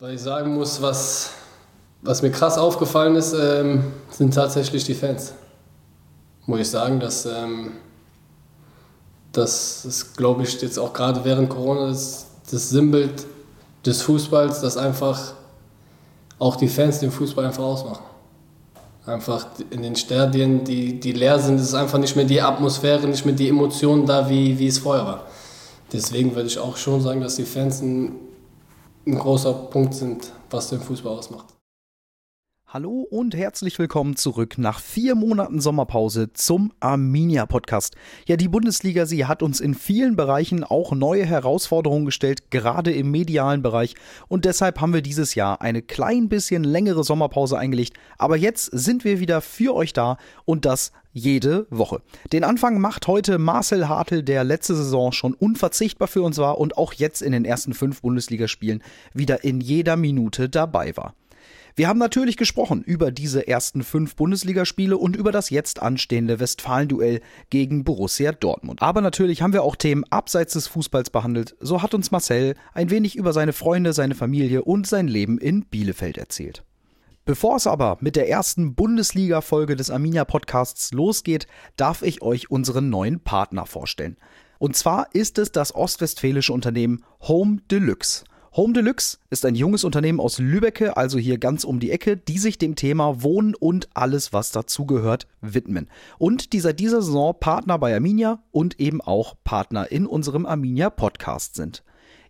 Weil ich sagen muss, was, was mir krass aufgefallen ist, ähm, sind tatsächlich die Fans. Muss ich sagen, dass ähm, das ist, glaube ich, jetzt auch gerade während Corona das, das Sinnbild des Fußballs, dass einfach auch die Fans den Fußball einfach ausmachen. Einfach in den Stadien, die, die leer sind, ist einfach nicht mehr die Atmosphäre, nicht mehr die Emotionen da, wie, wie es vorher war. Deswegen würde ich auch schon sagen, dass die Fans ein, ein großer Punkt sind, was den Fußball ausmacht. Hallo und herzlich willkommen zurück nach vier Monaten Sommerpause zum Arminia Podcast. Ja, die Bundesliga, sie hat uns in vielen Bereichen auch neue Herausforderungen gestellt, gerade im medialen Bereich. Und deshalb haben wir dieses Jahr eine klein bisschen längere Sommerpause eingelegt. Aber jetzt sind wir wieder für euch da und das jede Woche. Den Anfang macht heute Marcel Hartl, der letzte Saison schon unverzichtbar für uns war und auch jetzt in den ersten fünf Bundesligaspielen wieder in jeder Minute dabei war. Wir haben natürlich gesprochen über diese ersten fünf Bundesligaspiele und über das jetzt anstehende Westfalen-Duell gegen Borussia Dortmund. Aber natürlich haben wir auch Themen abseits des Fußballs behandelt. So hat uns Marcel ein wenig über seine Freunde, seine Familie und sein Leben in Bielefeld erzählt. Bevor es aber mit der ersten Bundesliga-Folge des Arminia Podcasts losgeht, darf ich euch unseren neuen Partner vorstellen. Und zwar ist es das ostwestfälische Unternehmen Home Deluxe. Home Deluxe ist ein junges Unternehmen aus Lübecke, also hier ganz um die Ecke, die sich dem Thema Wohnen und alles, was dazugehört, widmen. Und die seit dieser Saison Partner bei Arminia und eben auch Partner in unserem Arminia Podcast sind.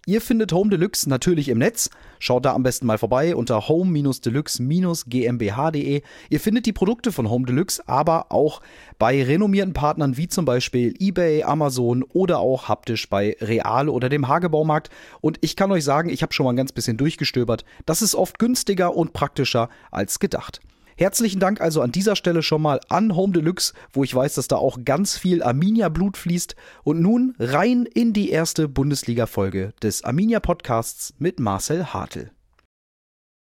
Ihr findet Home Deluxe natürlich im Netz. Schaut da am besten mal vorbei unter home-deluxe-gmbh.de. Ihr findet die Produkte von Home Deluxe aber auch bei renommierten Partnern wie zum Beispiel eBay, Amazon oder auch haptisch bei Real oder dem Hagebaumarkt. Und ich kann euch sagen, ich habe schon mal ein ganz bisschen durchgestöbert. Das ist oft günstiger und praktischer als gedacht. Herzlichen Dank also an dieser Stelle schon mal an Home Deluxe, wo ich weiß, dass da auch ganz viel Arminia-Blut fließt. Und nun rein in die erste Bundesliga-Folge des Arminia-Podcasts mit Marcel Hartl.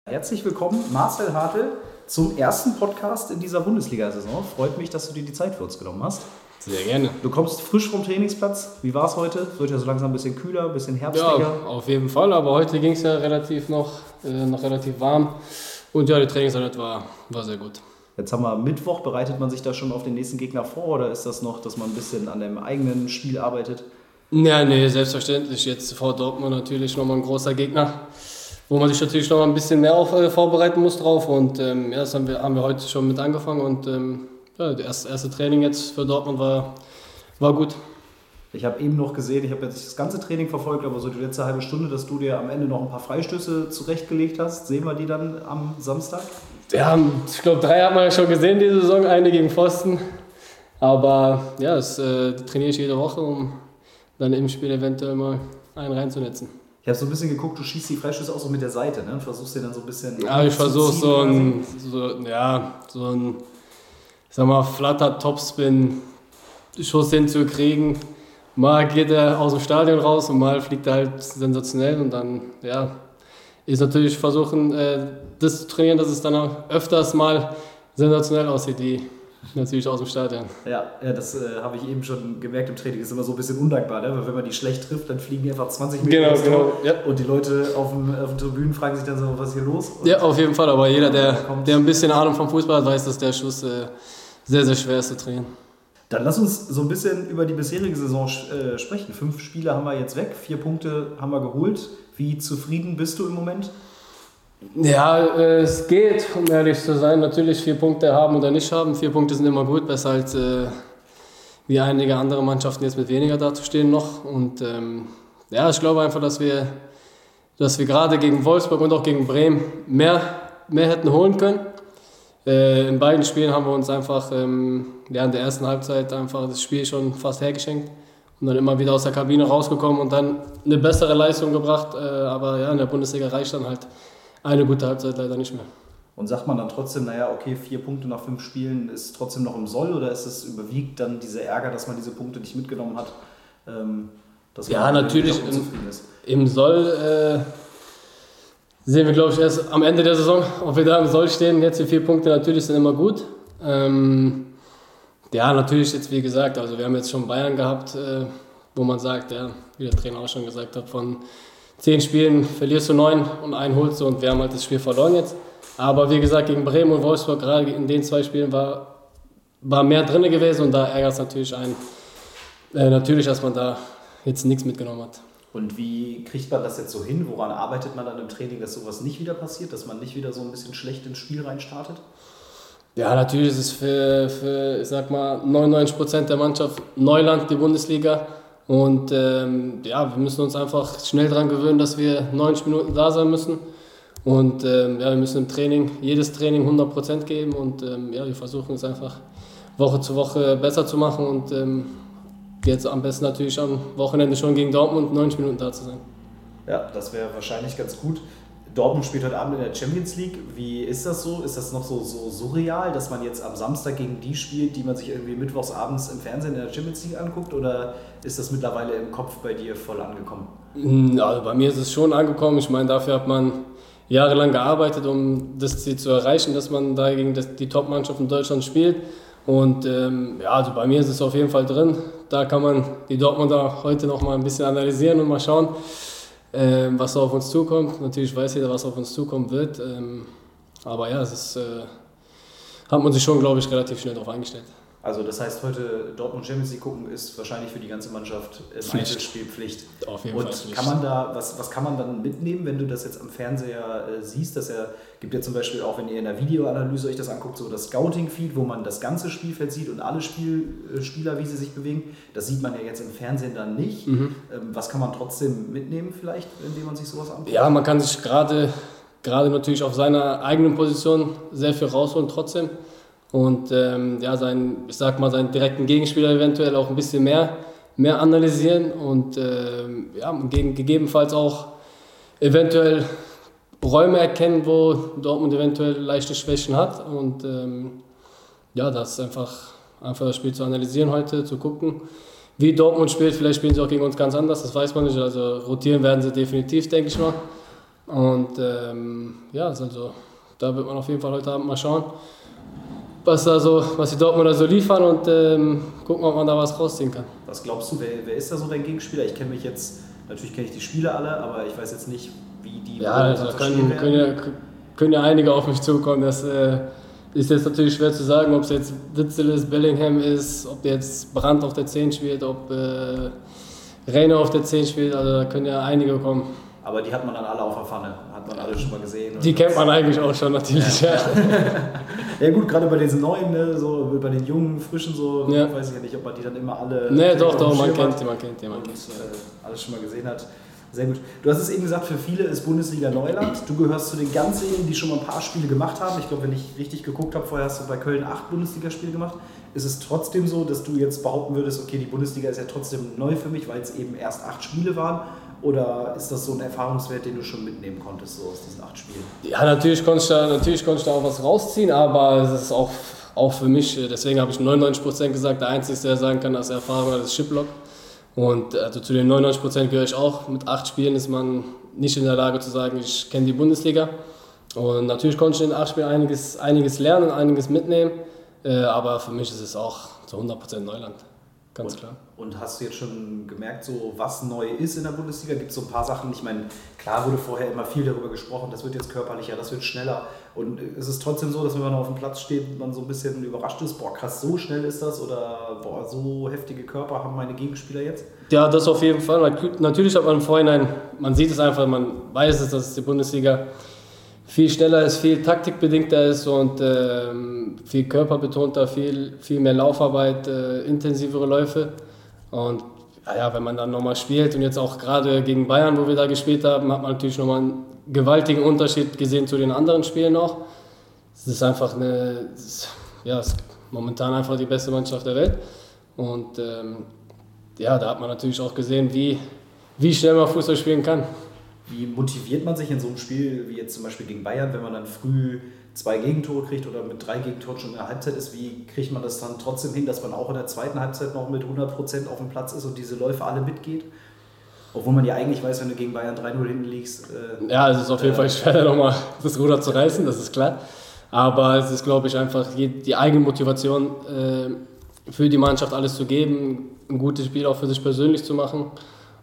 Herzlich willkommen, Marcel Hartl, zum ersten Podcast in dieser Bundesliga-Saison. Freut mich, dass du dir die Zeit für uns genommen hast. Sehr gerne. Du kommst frisch vom Trainingsplatz. Wie war es heute? Wird ja so langsam ein bisschen kühler, ein bisschen herbstlicher. Ja, auf jeden Fall. Aber heute ging es ja relativ noch, äh, noch relativ warm. Und ja, die Trainingseinheit war, war sehr gut. Jetzt haben wir Mittwoch, bereitet man sich da schon auf den nächsten Gegner vor oder ist das noch, dass man ein bisschen an dem eigenen Spiel arbeitet? Ja, nee, selbstverständlich. Jetzt vor Dortmund natürlich nochmal ein großer Gegner, wo man sich natürlich noch ein bisschen mehr auf, äh, vorbereiten muss drauf. Und ähm, ja, das haben wir, haben wir heute schon mit angefangen. Und ähm, ja, das erste, erste Training jetzt für Dortmund war, war gut. Ich habe eben noch gesehen, ich habe jetzt das ganze Training verfolgt, aber so die letzte halbe Stunde, dass du dir am Ende noch ein paar Freistöße zurechtgelegt hast. Sehen wir die dann am Samstag? Ja, ich glaube, drei haben wir schon gesehen diese Saison, eine gegen Pfosten. Aber ja, das äh, trainiere ich jede Woche, um dann im Spiel eventuell mal einen reinzunetzen. Ich habe so ein bisschen geguckt, du schießt die Freistöße auch so mit der Seite, ne? Und versuchst dir dann so ein bisschen. Ja, ich versuche so ein, so, ja, so ein, ich sag mal, flatter Topspin Schuss hinzukriegen mal geht er aus dem Stadion raus und mal fliegt er halt sensationell und dann, ja, ist natürlich versuchen, äh, das zu trainieren, dass es dann auch öfters mal sensationell aussieht, wie natürlich aus dem Stadion. Ja, ja das äh, habe ich eben schon gemerkt im Training. Ist immer so ein bisschen undankbar, ne? weil wenn man die schlecht trifft, dann fliegen die einfach 20 Meter genau, genau, ja. und die Leute auf, dem, auf den Tribünen fragen sich dann so, was ist hier los? Und ja, auf jeden Fall, aber jeder, der, der ein bisschen Ahnung vom Fußball hat, weiß, dass der Schuss äh, sehr, sehr schwer ist zu trainieren. Dann lass uns so ein bisschen über die bisherige Saison äh, sprechen. Fünf Spiele haben wir jetzt weg, vier Punkte haben wir geholt. Wie zufrieden bist du im Moment? Ja, äh, es geht, um ehrlich zu sein. Natürlich vier Punkte haben oder nicht haben. Vier Punkte sind immer gut, besser als äh, wie einige andere Mannschaften jetzt mit weniger dazustehen noch. Und ähm, ja, ich glaube einfach, dass wir, dass wir gerade gegen Wolfsburg und auch gegen Bremen mehr, mehr hätten holen können. Äh, in beiden Spielen haben wir uns einfach ähm, in der ersten Halbzeit einfach das Spiel schon fast hergeschenkt und dann immer wieder aus der Kabine rausgekommen und dann eine bessere Leistung gebracht. Äh, aber ja, in der Bundesliga reicht dann halt eine gute Halbzeit leider nicht mehr. Und sagt man dann trotzdem, naja, okay, vier Punkte nach fünf Spielen ist trotzdem noch im Soll oder ist es überwiegt dann dieser Ärger, dass man diese Punkte nicht mitgenommen hat? Ähm, ja, natürlich im, im Soll. Äh, sehen wir, glaube ich, erst am Ende der Saison, ob wir da im Soll stehen. Jetzt die vier Punkte natürlich sind immer gut. Ähm, ja, natürlich jetzt wie gesagt, also wir haben jetzt schon Bayern gehabt, äh, wo man sagt, ja, wie der Trainer auch schon gesagt hat, von zehn Spielen verlierst du neun und einen holst du und wir haben halt das Spiel verloren jetzt. Aber wie gesagt, gegen Bremen und Wolfsburg, gerade in den zwei Spielen, war, war mehr drin gewesen und da ärgert es natürlich einen. Äh, natürlich, dass man da jetzt nichts mitgenommen hat. Und wie kriegt man das jetzt so hin? Woran arbeitet man dann im Training, dass sowas nicht wieder passiert, dass man nicht wieder so ein bisschen schlecht ins Spiel reinstartet? Ja, natürlich ist es für, für ich sag mal, 99 Prozent der Mannschaft Neuland, die Bundesliga. Und ähm, ja, wir müssen uns einfach schnell daran gewöhnen, dass wir 90 Minuten da sein müssen. Und ähm, ja, wir müssen im Training, jedes Training 100 Prozent geben. Und ähm, ja, wir versuchen es einfach Woche zu Woche besser zu machen. Und ähm, jetzt am besten natürlich am Wochenende schon gegen Dortmund 90 Minuten da zu sein. Ja, das wäre wahrscheinlich ganz gut. Dortmund spielt heute Abend in der Champions League. Wie ist das so? Ist das noch so, so surreal, dass man jetzt am Samstag gegen die spielt, die man sich irgendwie mittwochs abends im Fernsehen in der Champions League anguckt? Oder ist das mittlerweile im Kopf bei dir voll angekommen? Also bei mir ist es schon angekommen. Ich meine, dafür hat man jahrelang gearbeitet, um das Ziel zu erreichen, dass man da gegen die Top-Mannschaft in Deutschland spielt. Und ähm, ja, also bei mir ist es auf jeden Fall drin. Da kann man die Dortmunder heute noch mal ein bisschen analysieren und mal schauen ähm, was auf uns zukommt. Natürlich weiß jeder, was auf uns zukommen wird. Ähm, aber ja, es ist, äh, hat man sich schon, glaube ich, relativ schnell darauf eingestellt. Also das heißt, heute Dortmund Champions League gucken ist wahrscheinlich für die ganze Mannschaft im Einzelspiel Pflicht. Auf jeden Und Fall kann man da, was, was kann man dann mitnehmen, wenn du das jetzt am Fernseher äh, siehst? Dass er gibt ja zum Beispiel auch, wenn ihr in der Videoanalyse euch das anguckt, so das Scouting-Feed, wo man das ganze Spielfeld sieht und alle Spiel, äh, Spieler, wie sie sich bewegen. Das sieht man ja jetzt im Fernsehen dann nicht. Mhm. Ähm, was kann man trotzdem mitnehmen vielleicht, indem man sich sowas anguckt? Ja, man kann sich gerade gerade natürlich auf seiner eigenen Position sehr viel rausholen trotzdem und ähm, ja, sein, ich sag mal, seinen direkten Gegenspieler eventuell auch ein bisschen mehr, mehr analysieren und ähm, ja, gegebenenfalls auch eventuell Räume erkennen, wo Dortmund eventuell leichte Schwächen hat und ähm, ja, das ist einfach, einfach das Spiel zu analysieren heute, zu gucken, wie Dortmund spielt. Vielleicht spielen sie auch gegen uns ganz anders, das weiß man nicht. Also rotieren werden sie definitiv, denke ich mal. Und ähm, ja, also da wird man auf jeden Fall heute Abend mal schauen was, da so, was die Dortmunder so liefern und ähm, gucken, ob man da was rausziehen kann. Was glaubst du, wer, wer ist da so dein Gegenspieler? Ich kenne mich jetzt, natürlich kenne ich die Spieler alle, aber ich weiß jetzt nicht, wie die. Ja, also können, können, ja, können ja einige auf mich zukommen. Das äh, ist jetzt natürlich schwer zu sagen, ob es jetzt Witzel ist, Bellingham ist, ob jetzt Brandt auf der 10 spielt, ob äh, Reiner auf der 10 spielt. Also da können ja einige kommen. Aber die hat man dann alle auf der Pfanne, hat man alle schon mal gesehen. Die kennt man eigentlich auch schon natürlich, ja. ja, gut, gerade bei diesen neuen, ne, so bei den jungen, frischen, so, ja. weiß ich ja nicht, ob man die dann immer alle. Ne, doch, doch, man kennt die, man kennt die, man kennt die. Äh, alles schon mal gesehen hat. Sehr gut. Du hast es eben gesagt, für viele ist Bundesliga Neuland. Du gehörst zu den ganz wenigen, die schon mal ein paar Spiele gemacht haben. Ich glaube, wenn ich richtig geguckt habe, vorher hast du bei Köln acht Bundesligaspiele gemacht. Ist es trotzdem so, dass du jetzt behaupten würdest, okay, die Bundesliga ist ja trotzdem neu für mich, weil es eben erst acht Spiele waren? Oder ist das so ein Erfahrungswert, den du schon mitnehmen konntest, so aus diesen acht Spielen? Ja, natürlich konnte ich da, natürlich konnte ich da auch was rausziehen, aber es ist auch, auch für mich, deswegen habe ich 99% gesagt, der Einzige, der sagen kann, dass Erfahrung ist Shiplock. Und also zu den 99% gehöre ich auch. Mit acht Spielen ist man nicht in der Lage zu sagen, ich kenne die Bundesliga. Und natürlich konnte ich in acht Spielen einiges, einiges lernen, einiges mitnehmen. Äh, aber für mich ist es auch zu 100% Neuland. Ganz und, klar. Und hast du jetzt schon gemerkt, so was neu ist in der Bundesliga? Gibt es so ein paar Sachen? Ich meine, klar wurde vorher immer viel darüber gesprochen, das wird jetzt körperlicher, das wird schneller. Und ist es trotzdem so, dass wenn man auf dem Platz steht, man so ein bisschen überrascht ist, boah krass, so schnell ist das oder boah, so heftige Körper haben meine Gegenspieler jetzt? Ja, das auf jeden Fall. Natürlich hat man im Vorhinein, man sieht es einfach, man weiß es, dass die Bundesliga viel schneller ist, viel taktikbedingter ist und ähm, viel körperbetonter, viel, viel mehr Laufarbeit, äh, intensivere Läufe. Und ja, wenn man dann nochmal spielt und jetzt auch gerade gegen Bayern, wo wir da gespielt haben, hat man natürlich nochmal einen gewaltigen Unterschied gesehen zu den anderen Spielen noch. Es ist einfach eine, ja, ist momentan einfach die beste Mannschaft der Welt. Und ähm, ja, da hat man natürlich auch gesehen, wie, wie schnell man Fußball spielen kann. Wie motiviert man sich in so einem Spiel wie jetzt zum Beispiel gegen Bayern, wenn man dann früh zwei Gegentore kriegt oder mit drei Gegentoren schon in der Halbzeit ist? Wie kriegt man das dann trotzdem hin, dass man auch in der zweiten Halbzeit noch mit 100% auf dem Platz ist und diese Läufe alle mitgeht? Obwohl man ja eigentlich weiß, wenn du gegen Bayern 3-0 hinten liegst. Äh, ja, es ist auf jeden äh, Fall schwer, nochmal das Ruder zu reißen, das ist klar. Aber es ist, glaube ich, einfach die, die eigene Motivation äh, für die Mannschaft alles zu geben, ein gutes Spiel auch für sich persönlich zu machen.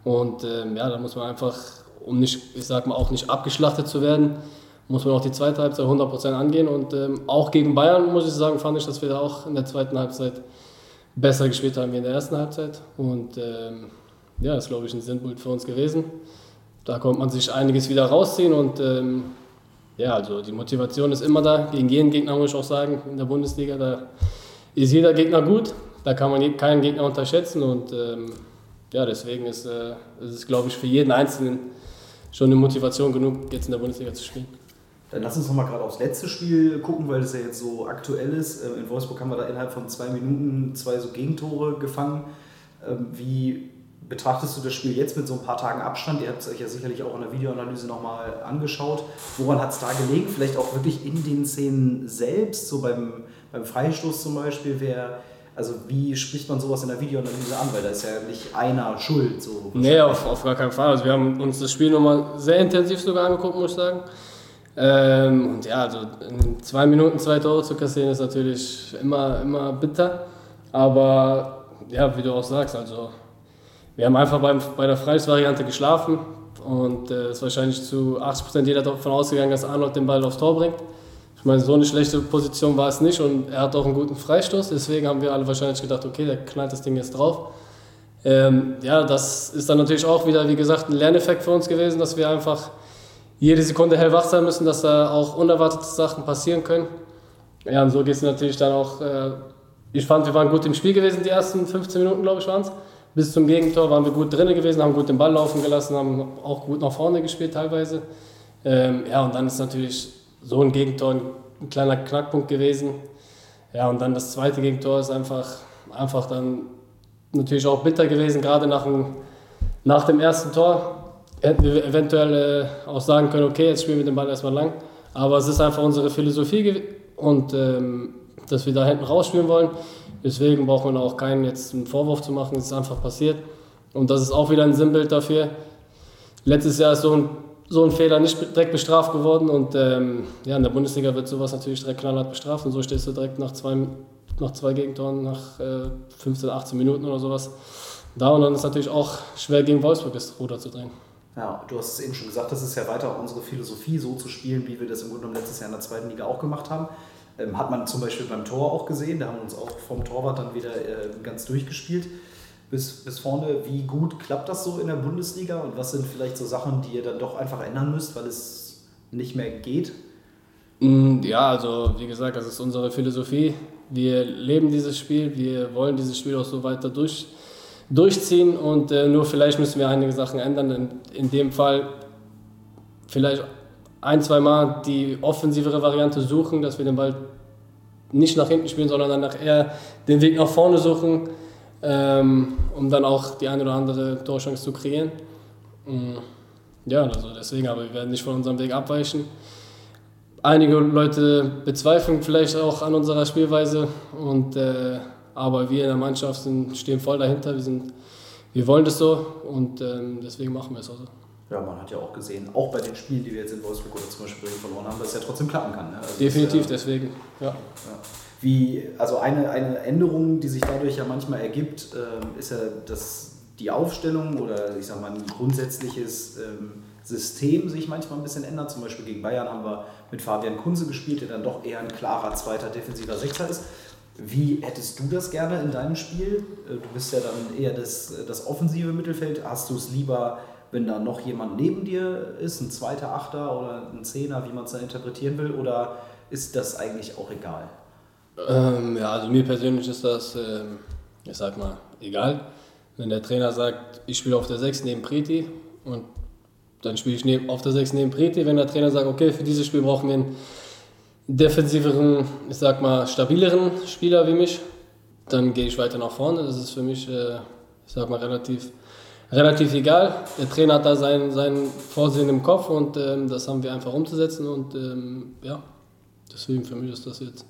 Und ähm, ja, da muss man einfach um nicht, ich sag mal, auch nicht abgeschlachtet zu werden, muss man auch die zweite Halbzeit 100% angehen. Und ähm, auch gegen Bayern, muss ich sagen, fand ich, dass wir da auch in der zweiten Halbzeit besser gespielt haben wie in der ersten Halbzeit. Und ähm, ja, das ist, glaube ich, ein Sinnbild für uns gewesen. Da konnte man sich einiges wieder rausziehen und ähm, ja, also die Motivation ist immer da. Gegen jeden Gegner muss ich auch sagen, in der Bundesliga, da ist jeder Gegner gut. Da kann man keinen Gegner unterschätzen und ähm, ja, deswegen ist, äh, ist es, glaube ich, für jeden Einzelnen schon eine Motivation genug, jetzt in der Bundesliga zu spielen. Dann lass uns noch mal gerade aufs letzte Spiel gucken, weil das ja jetzt so aktuell ist. Äh, in Wolfsburg haben wir da innerhalb von zwei Minuten zwei so Gegentore gefangen. Ähm, wie betrachtest du das Spiel jetzt mit so ein paar Tagen Abstand? Ihr habt es euch ja sicherlich auch in der Videoanalyse nochmal angeschaut. Woran hat es da gelegen? Vielleicht auch wirklich in den Szenen selbst, so beim, beim Freistoß zum Beispiel. Wer, also wie spricht man sowas in der Videoanalyse an? Weil da ist ja nicht einer schuld. So nee, auf, auf gar keinen Fall. Also wir haben uns das Spiel nochmal sehr intensiv sogar angeguckt, muss ich sagen. Ähm, und ja, also in zwei Minuten zwei Tore zu kassieren ist natürlich immer, immer bitter. Aber ja, wie du auch sagst, also wir haben einfach beim, bei der Freisvariante geschlafen und es äh, ist wahrscheinlich zu 80% jeder davon ausgegangen, dass Arnold den Ball aufs Tor bringt. Ich meine, so eine schlechte Position war es nicht und er hat auch einen guten Freistoß, deswegen haben wir alle wahrscheinlich gedacht, okay, der knallt das Ding jetzt drauf. Ähm, ja, das ist dann natürlich auch wieder, wie gesagt, ein Lerneffekt für uns gewesen, dass wir einfach jede Sekunde hellwach sein müssen, dass da auch unerwartete Sachen passieren können. Ja, und so geht es natürlich dann auch. Äh, ich fand, wir waren gut im Spiel gewesen, die ersten 15 Minuten, glaube ich, waren es. Bis zum Gegentor waren wir gut drin gewesen, haben gut den Ball laufen gelassen, haben auch gut nach vorne gespielt teilweise. Ähm, ja, und dann ist natürlich so ein Gegentor ein, ein kleiner Knackpunkt gewesen. Ja, und dann das zweite Gegentor ist einfach, einfach dann natürlich auch bitter gewesen, gerade nach dem, nach dem ersten Tor. Hätten wir eventuell äh, auch sagen können, okay, jetzt spielen wir den Ball erstmal lang. Aber es ist einfach unsere Philosophie und ähm, dass wir da hinten rausspielen wollen. Deswegen braucht man auch keinen jetzt einen Vorwurf zu machen, es ist einfach passiert. Und das ist auch wieder ein Sinnbild dafür. Letztes Jahr ist so ein, so ein Fehler nicht direkt bestraft geworden und ähm, ja, in der Bundesliga wird sowas natürlich direkt knallhart bestraft und so stehst du direkt nach zwei, nach zwei Gegentoren, nach äh, 15, 18 Minuten oder sowas da und dann ist es natürlich auch schwer gegen Wolfsburg das Ruder zu drehen. Ja, du hast es eben schon gesagt, das ist ja weiter unsere Philosophie, so zu spielen, wie wir das im Grunde genommen letztes Jahr in der zweiten Liga auch gemacht haben. Ähm, hat man zum Beispiel beim Tor auch gesehen, da haben wir uns auch vom Torwart dann wieder äh, ganz durchgespielt bis, bis vorne. Wie gut klappt das so in der Bundesliga und was sind vielleicht so Sachen, die ihr dann doch einfach ändern müsst, weil es nicht mehr geht? Mm, ja, also wie gesagt, das ist unsere Philosophie. Wir leben dieses Spiel, wir wollen dieses Spiel auch so weiter durch, durchziehen und äh, nur vielleicht müssen wir einige Sachen ändern. In, in dem Fall vielleicht ein, zwei Mal die offensivere Variante suchen, dass wir den Ball nicht nach hinten spielen, sondern dann eher den Weg nach vorne suchen, ähm, um dann auch die eine oder andere Torchance zu kreieren. Mm, ja, also deswegen, aber wir werden nicht von unserem Weg abweichen. Einige Leute bezweifeln vielleicht auch an unserer Spielweise, und, äh, aber wir in der Mannschaft sind, stehen voll dahinter. Wir, sind, wir wollen das so und ähm, deswegen machen wir es auch so ja, man hat ja auch gesehen, auch bei den Spielen, die wir jetzt in Wolfsburg oder zum Beispiel verloren haben, dass es ja trotzdem klappen kann. Ne? Also Definitiv, ja, deswegen, ja. ja. Wie, also eine, eine Änderung, die sich dadurch ja manchmal ergibt, äh, ist ja, dass die Aufstellung oder ich sag mal ein grundsätzliches ähm, System sich manchmal ein bisschen ändert. Zum Beispiel gegen Bayern haben wir mit Fabian Kunze gespielt, der dann doch eher ein klarer zweiter defensiver Sechser ist. Wie hättest du das gerne in deinem Spiel? Äh, du bist ja dann eher das, das offensive Mittelfeld. Hast du es lieber wenn da noch jemand neben dir ist, ein zweiter Achter oder ein Zehner, wie man es dann interpretieren will, oder ist das eigentlich auch egal? Ähm, ja, also mir persönlich ist das, ähm, ich sag mal, egal. Wenn der Trainer sagt, ich spiele auf der 6 neben Preti und dann spiele ich neben, auf der 6 neben Preti. Wenn der Trainer sagt, okay, für dieses Spiel brauchen wir einen defensiveren, ich sag mal, stabileren Spieler wie mich, dann gehe ich weiter nach vorne. Das ist für mich, äh, ich sag mal, relativ relativ egal. Der Trainer hat da sein, sein Vorsehen im Kopf und ähm, das haben wir einfach umzusetzen und ähm, ja, deswegen für mich ist das jetzt.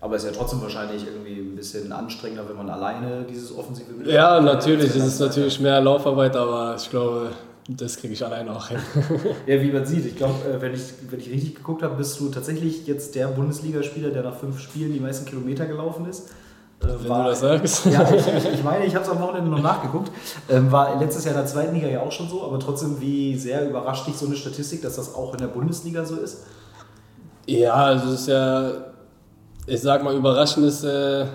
Aber es ist ja trotzdem wahrscheinlich irgendwie ein bisschen anstrengender, wenn man alleine dieses offensive Mittel Ja, natürlich. Es ist natürlich mehr Laufarbeit, aber ich glaube, das kriege ich alleine auch hin. ja, wie man sieht, ich glaube, äh, wenn ich, wenn ich richtig geguckt habe, bist du tatsächlich jetzt der Bundesligaspieler, der nach fünf Spielen die meisten Kilometer gelaufen ist. Wenn war, du das sagst. Ja, ich, ich, ich meine, ich habe es am Wochenende noch nachgeguckt. Ähm, war letztes Jahr in der zweiten Liga ja auch schon so, aber trotzdem, wie sehr überrascht dich so eine Statistik, dass das auch in der Bundesliga so ist? Ja, also es ist ja, ich sag mal, überraschend ist, äh,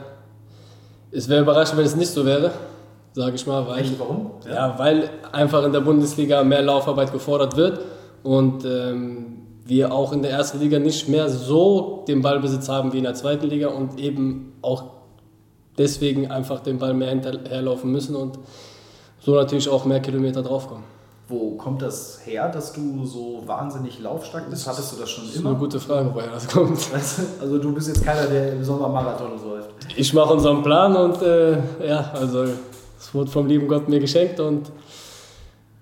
es wäre überraschend, wenn es nicht so wäre, sage ich mal. Weil, Echt, warum? Ja. ja. weil einfach in der Bundesliga mehr Laufarbeit gefordert wird und ähm, wir auch in der ersten Liga nicht mehr so den Ballbesitz haben wie in der zweiten Liga und eben auch deswegen einfach den Ball mehr hinterherlaufen müssen und so natürlich auch mehr Kilometer draufkommen. Wo kommt das her, dass du so wahnsinnig laufstark bist? Hattest du das schon immer? Das ist eine gute Frage, woher das kommt. Also du bist jetzt keiner, der im Sommer Marathon läuft. Ich mache unseren Plan und äh, ja, also es wurde vom lieben Gott mir geschenkt und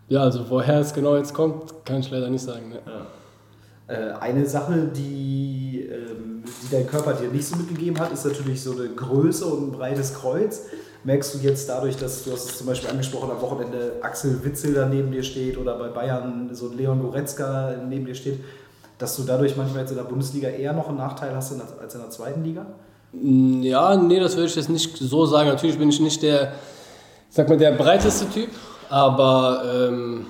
ja, also woher es genau jetzt kommt, kann ich leider nicht sagen. Ne? Ja. Äh, eine Sache, die, ähm, die dein Körper dir nicht so mitgegeben hat, ist natürlich so eine Größe und ein breites Kreuz. Merkst du jetzt dadurch, dass du hast es zum Beispiel angesprochen, am Wochenende Axel Witzel da neben dir steht oder bei Bayern so Leon Goretzka neben dir steht, dass du dadurch manchmal jetzt in der Bundesliga eher noch einen Nachteil hast als in der zweiten Liga? Mm, ja, nee, das würde ich jetzt nicht so sagen. Natürlich bin ich nicht der, sag mal, der breiteste Typ, aber ähm,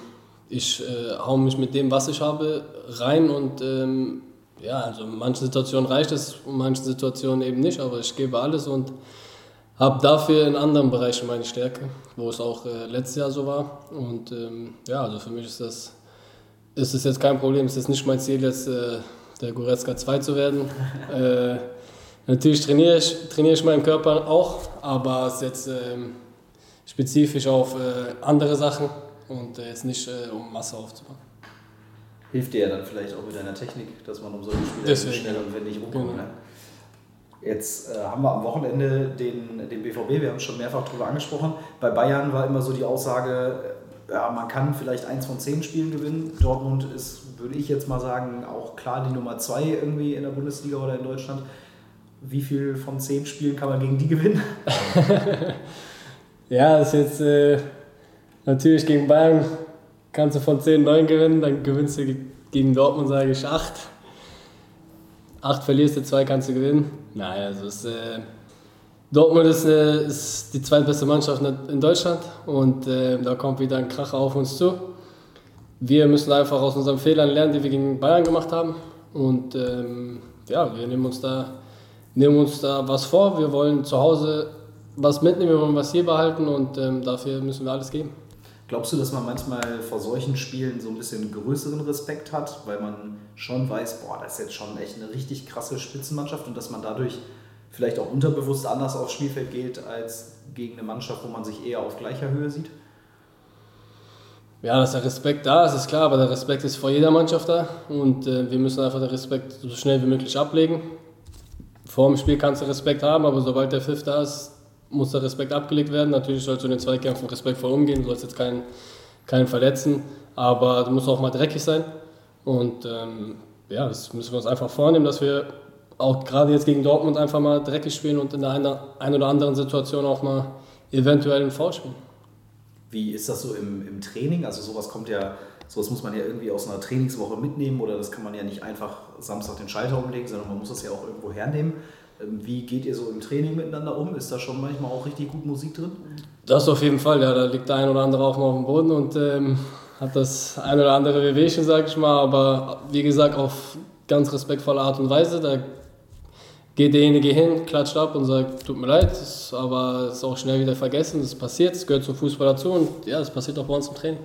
ich äh, hau mich mit dem, was ich habe, rein und ähm, ja, also in manchen Situationen reicht es, in manchen Situationen eben nicht, aber ich gebe alles und habe dafür in anderen Bereichen meine Stärke, wo es auch äh, letztes Jahr so war. Und ähm, ja, also für mich ist das, ist das jetzt kein Problem. Es ist nicht mein Ziel, jetzt äh, der Goretzka 2 zu werden. äh, natürlich trainiere ich, trainiere ich meinen Körper auch, aber es ist jetzt ähm, spezifisch auf äh, andere Sachen und äh, jetzt nicht äh, um Masse aufzubauen. Hilft dir ja dann vielleicht auch mit deiner Technik, dass man um solche Spiele schnell und wendig rumkommt. Genau. Ne? Jetzt äh, haben wir am Wochenende den, den BVB, wir haben schon mehrfach darüber angesprochen. Bei Bayern war immer so die Aussage, äh, ja, man kann vielleicht eins von zehn Spielen gewinnen. Dortmund ist, würde ich jetzt mal sagen, auch klar die Nummer zwei irgendwie in der Bundesliga oder in Deutschland. Wie viel von zehn Spielen kann man gegen die gewinnen? ja, das ist jetzt äh, natürlich gegen Bayern kannst du von 10 9 gewinnen, dann gewinnst du gegen Dortmund, sage ich, 8 acht verlierst du, zwei kannst du gewinnen. Nein, also es, äh, Dortmund ist, äh, ist, die zweitbeste Mannschaft in Deutschland und äh, da kommt wieder ein Kracher auf uns zu. Wir müssen einfach aus unseren Fehlern lernen, die wir gegen Bayern gemacht haben. Und ähm, ja, wir nehmen uns, da, nehmen uns da was vor. Wir wollen zu Hause was mitnehmen, wir wollen was hier behalten und ähm, dafür müssen wir alles geben. Glaubst du, dass man manchmal vor solchen Spielen so ein bisschen größeren Respekt hat, weil man schon weiß, boah, das ist jetzt schon echt eine richtig krasse Spitzenmannschaft und dass man dadurch vielleicht auch unterbewusst anders aufs Spielfeld geht als gegen eine Mannschaft, wo man sich eher auf gleicher Höhe sieht? Ja, dass der Respekt da ist, ist klar, aber der Respekt ist vor jeder Mannschaft da und äh, wir müssen einfach den Respekt so schnell wie möglich ablegen. Vor dem Spiel kannst du Respekt haben, aber sobald der Pfiff da ist, muss der Respekt abgelegt werden. Natürlich sollst du in den Zweikämpfen respektvoll umgehen, du sollst jetzt keinen, keinen verletzen, aber du musst auch mal dreckig sein. Und ähm, ja, das müssen wir uns einfach vornehmen, dass wir auch gerade jetzt gegen Dortmund einfach mal dreckig spielen und in der einen oder anderen Situation auch mal eventuell einen Foul spielen. Wie ist das so im, im Training? Also sowas kommt ja, sowas muss man ja irgendwie aus einer Trainingswoche mitnehmen oder das kann man ja nicht einfach Samstag den Schalter umlegen, sondern man muss das ja auch irgendwo hernehmen. Ähm, wie geht ihr so im Training miteinander um? Ist da schon manchmal auch richtig gut Musik drin? Das auf jeden Fall, ja. Da liegt der ein oder andere auch mal auf dem Boden und ähm, hat das ein oder andere Wehwehchen, sag ich mal. Aber wie gesagt, auf ganz respektvolle Art und Weise. Da geht derjenige hin, klatscht ab und sagt, tut mir leid, aber es ist auch schnell wieder vergessen. Das passiert, es gehört zum Fußball dazu und ja, das passiert auch bei uns im Training.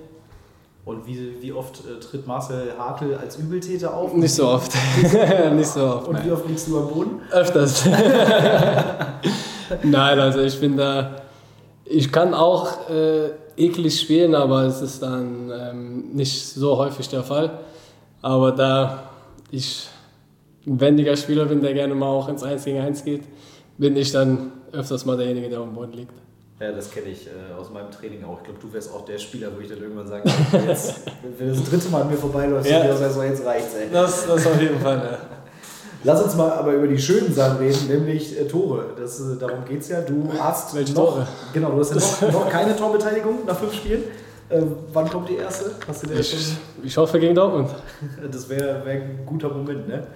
Und wie, wie oft äh, tritt Marcel Hartl als Übeltäter auf? Nicht so oft. nicht so oft. Und nein. wie oft liegst du am Boden? Öfters. nein, also ich bin da. Ich kann auch äh, eklig spielen, aber es ist dann ähm, nicht so häufig der Fall. Aber da ich ein wendiger Spieler bin, der gerne mal auch ins 1 gegen 1 geht, bin ich dann öfters mal derjenige, der am Boden liegt. Ja, das kenne ich äh, aus meinem Training auch. Ich glaube, du wärst auch der Spieler, wo ich dann irgendwann sagen kann, jetzt, wenn das dritte Mal an mir vorbeiläuft, ja. ich so, jetzt reicht's, ey. Das, das auf jeden Fall, ja. Lass uns mal aber über die schönen Sachen reden, nämlich äh, Tore. Das, äh, darum geht es ja. Du hast Welche noch, Tore? Genau, du hast ja noch, noch keine Torbeteiligung nach fünf Spielen. Äh, wann kommt die erste? Hast du ich, ich hoffe gegen Dortmund. Das wäre wär ein guter Moment, ne?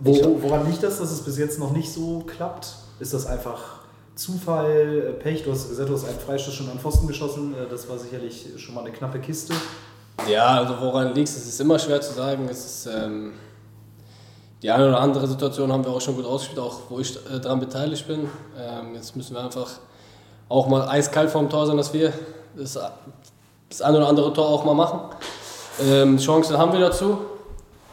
Wo, woran liegt das, dass es bis jetzt noch nicht so klappt? Ist das einfach Zufall, Pech? Du hast du hast einen Freistoß schon an Pfosten geschossen. Äh, das war sicherlich schon mal eine knappe Kiste. Ja, also woran liegt es? Es ist immer schwer zu sagen. Es ist, ähm, die eine oder andere Situation haben wir auch schon gut ausgespielt, auch wo ich äh, daran beteiligt bin. Ähm, jetzt müssen wir einfach auch mal eiskalt vorm Tor sein, dass wir das, das eine oder andere Tor auch mal machen. Ähm, Chancen haben wir dazu.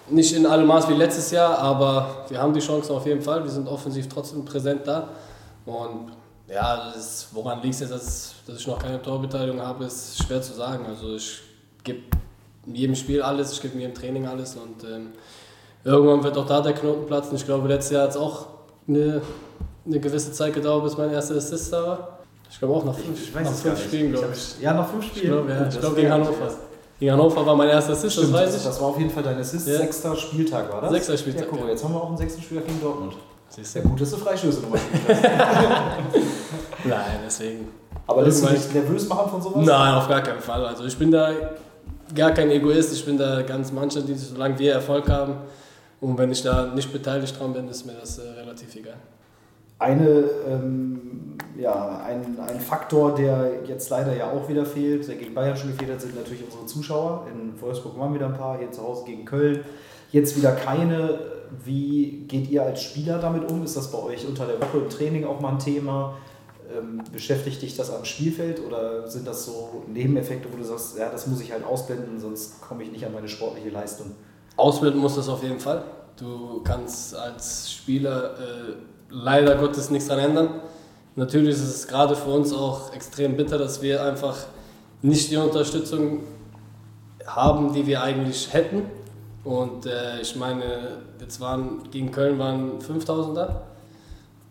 Nicht in allem Maß wie letztes Jahr, aber wir haben die Chancen auf jeden Fall. Wir sind offensiv trotzdem präsent da. Und ja, ist, woran liegt es jetzt, dass, dass ich noch keine Torbeteiligung habe, ist schwer zu sagen. Also ich gebe in jedem Spiel alles, ich gebe in jedem Training alles und ähm, irgendwann wird auch da der Knoten platzen. Ich glaube, letztes Jahr hat es auch eine, eine gewisse Zeit gedauert, bis mein erster Assist da war. Ich glaube auch nach fünf, ich, ich nach fünf Spielen, glaube ich. Ja, nach fünf Spielen. Ich glaube, ja, ich glaube gegen Hannover. Gegen Hannover war mein erster Assist, Stimmt, das weiß ich. Das war auf jeden Fall dein Assist. Ja. Sechster Spieltag war das? Sechster Spieltag. Ja, guck mal, jetzt haben wir auch einen sechsten Spieltag gegen Dortmund. Siehst du? Ja, gut, dass du Freistöße nochmal Nein, deswegen. Aber lässt du dich nervös machen von sowas? Nein, auf gar keinen Fall. Also ich bin da gar kein Egoist, ich bin da ganz die solange wir Erfolg haben und wenn ich da nicht beteiligt dran bin, ist mir das äh, relativ egal. Eine, ähm, ja, ein, ein Faktor, der jetzt leider ja auch wieder fehlt, der gegen Bayern schon gefehlt hat, sind natürlich unsere Zuschauer. In Wolfsburg waren wieder ein paar, hier zu Hause gegen Köln. Jetzt wieder keine. Wie geht ihr als Spieler damit um? Ist das bei euch unter der Woche im Training auch mal ein Thema? Ähm, beschäftigt dich das am Spielfeld oder sind das so Nebeneffekte, wo du sagst, ja, das muss ich halt ausblenden, sonst komme ich nicht an meine sportliche Leistung? Ausblenden muss das auf jeden Fall. Du kannst als Spieler äh, leider Gottes nichts daran ändern. Natürlich ist es gerade für uns auch extrem bitter, dass wir einfach nicht die Unterstützung haben, die wir eigentlich hätten. Und äh, ich meine, jetzt waren gegen Köln waren 5000 da.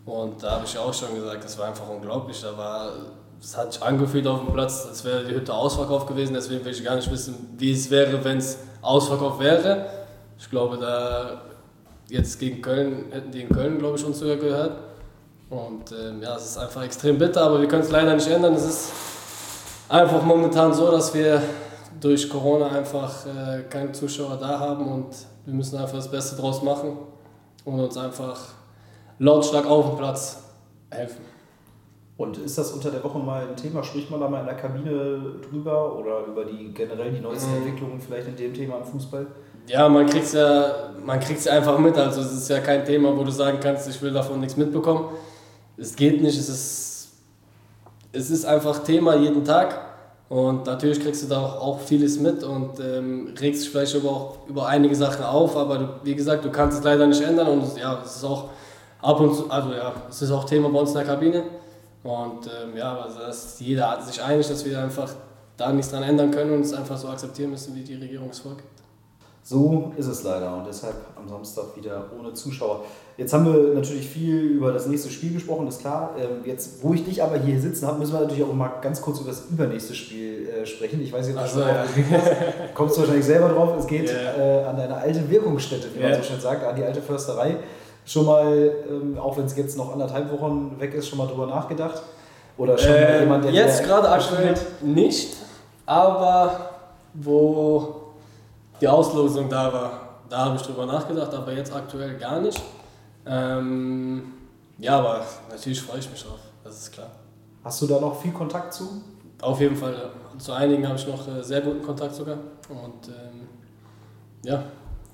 Und da habe ich auch schon gesagt, das war einfach unglaublich. Da war, es hat sich angefühlt auf dem Platz, als wäre die Hütte ausverkauft gewesen. Deswegen will ich gar nicht wissen, wie es wäre, wenn es ausverkauft wäre. Ich glaube, da jetzt gegen Köln hätten die in Köln, glaube ich, uns sogar gehört. Und ähm, ja, es ist einfach extrem bitter, aber wir können es leider nicht ändern. Es ist einfach momentan so, dass wir durch Corona einfach äh, keine Zuschauer da haben und wir müssen einfach das Beste draus machen und uns einfach lautstark auf dem Platz helfen. Und ist das unter der Woche mal ein Thema? Spricht man da mal in der Kabine drüber oder über die generell die neuesten mhm. Entwicklungen vielleicht in dem Thema im Fußball? Ja, man kriegt es ja, man kriegt's ja einfach mit. Also es ist ja kein Thema, wo du sagen kannst, ich will davon nichts mitbekommen. Es geht nicht, es ist, es ist einfach Thema jeden Tag. Und natürlich kriegst du da auch, vieles mit und ähm, regst dich vielleicht aber auch über einige Sachen auf, aber du, wie gesagt, du kannst es leider nicht ändern und ja, es ist auch ab und zu, also ja, es ist auch Thema bei uns in der Kabine. Und ähm, ja, also das, jeder hat sich einig, dass wir einfach da nichts dran ändern können und es einfach so akzeptieren müssen, wie die Regierung es vorgibt. So ist es leider und deshalb am Samstag wieder ohne Zuschauer. Jetzt haben wir natürlich viel über das nächste Spiel gesprochen, ist klar. Ähm, jetzt, wo ich dich aber hier sitzen habe, müssen wir natürlich auch mal ganz kurz über das übernächste Spiel äh, sprechen. Ich weiß nicht, ob du also, ja. kommst du wahrscheinlich selber drauf. Es geht yeah. äh, an deine alte Wirkungsstätte, wie yeah. man so schön sagt, an die alte Försterei schon mal, ähm, auch wenn es jetzt noch anderthalb Wochen weg ist, schon mal drüber nachgedacht? Oder schon äh, jemand, der Jetzt gerade aktuell nicht, aber wo die Auslosung da war, da habe ich drüber nachgedacht, aber jetzt aktuell gar nicht. Ähm, ja, aber natürlich freue ich mich drauf, das ist klar. Hast du da noch viel Kontakt zu? Auf jeden Fall. Zu einigen habe ich noch äh, sehr guten Kontakt sogar. Und ähm, ja,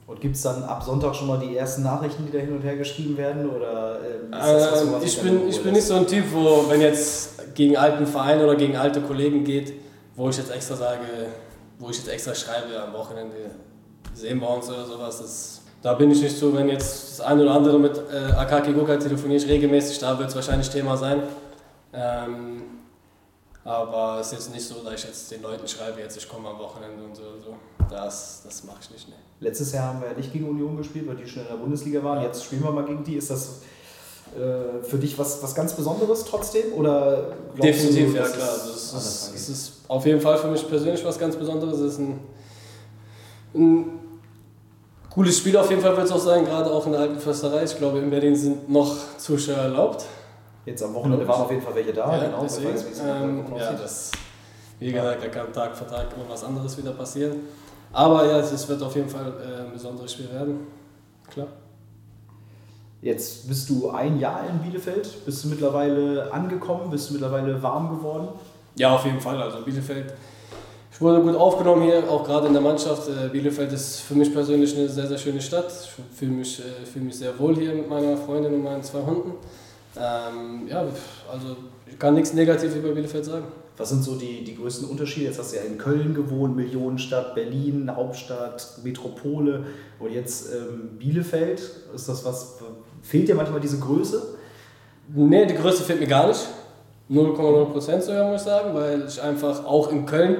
und gibt es dann ab Sonntag schon mal die ersten Nachrichten, die da hin und her geschrieben werden? Oder, ähm, das, was, ich bin, ich bin nicht so ein Typ, wo, wenn jetzt gegen alten Vereine oder gegen alte Kollegen geht, wo ich jetzt extra sage, wo ich jetzt extra schreibe, am Wochenende sehen wir uns oder sowas. Das, da bin ich nicht so, wenn jetzt das eine oder andere mit äh, Akaki Guka telefoniere ich regelmäßig, da wird es wahrscheinlich Thema sein. Ähm, aber es ist jetzt nicht so, dass ich jetzt den Leuten schreibe, jetzt ich komme am Wochenende und so. so. Das, das mache ich nicht. Ne. Letztes Jahr haben wir ja nicht gegen Union gespielt, weil die schon in der Bundesliga waren. Jetzt spielen wir mal gegen die. Ist das äh, für dich was, was ganz Besonderes trotzdem? Oder Definitiv, du, ja klar. Also es, ist, es ist auf jeden Fall für mich persönlich was ganz Besonderes. Es ist ein, ein cooles Spiel auf jeden Fall wird es auch sein, gerade auch in der alten Försterei. Ich glaube, in Berlin sind noch Zuschauer erlaubt. Jetzt am Wochenende waren auf jeden Fall welche da, ja, genau. Deswegen, weiß, ähm, ja, das, wie gesagt, da kann Tag für Tag irgendwas anderes wieder passieren. Aber ja, es wird auf jeden Fall äh, ein besonderes Spiel werden. Klar. Jetzt bist du ein Jahr in Bielefeld. Bist du mittlerweile angekommen? Bist du mittlerweile warm geworden? Ja, auf jeden Fall. Also Bielefeld, ich wurde gut aufgenommen hier, auch gerade in der Mannschaft. Äh, Bielefeld ist für mich persönlich eine sehr, sehr schöne Stadt. Ich fühle mich, äh, fühle mich sehr wohl hier mit meiner Freundin und meinen zwei Hunden. Ähm, ja, also ich kann nichts Negatives über Bielefeld sagen. Was sind so die, die größten Unterschiede? Jetzt hast du ja in Köln gewohnt, Millionenstadt, Berlin, Hauptstadt, Metropole und jetzt ähm, Bielefeld. Ist das was, fehlt dir manchmal diese Größe? Nee, die Größe fehlt mir gar nicht. 0,0 Prozent sogar, muss ich sagen, weil ich einfach auch in Köln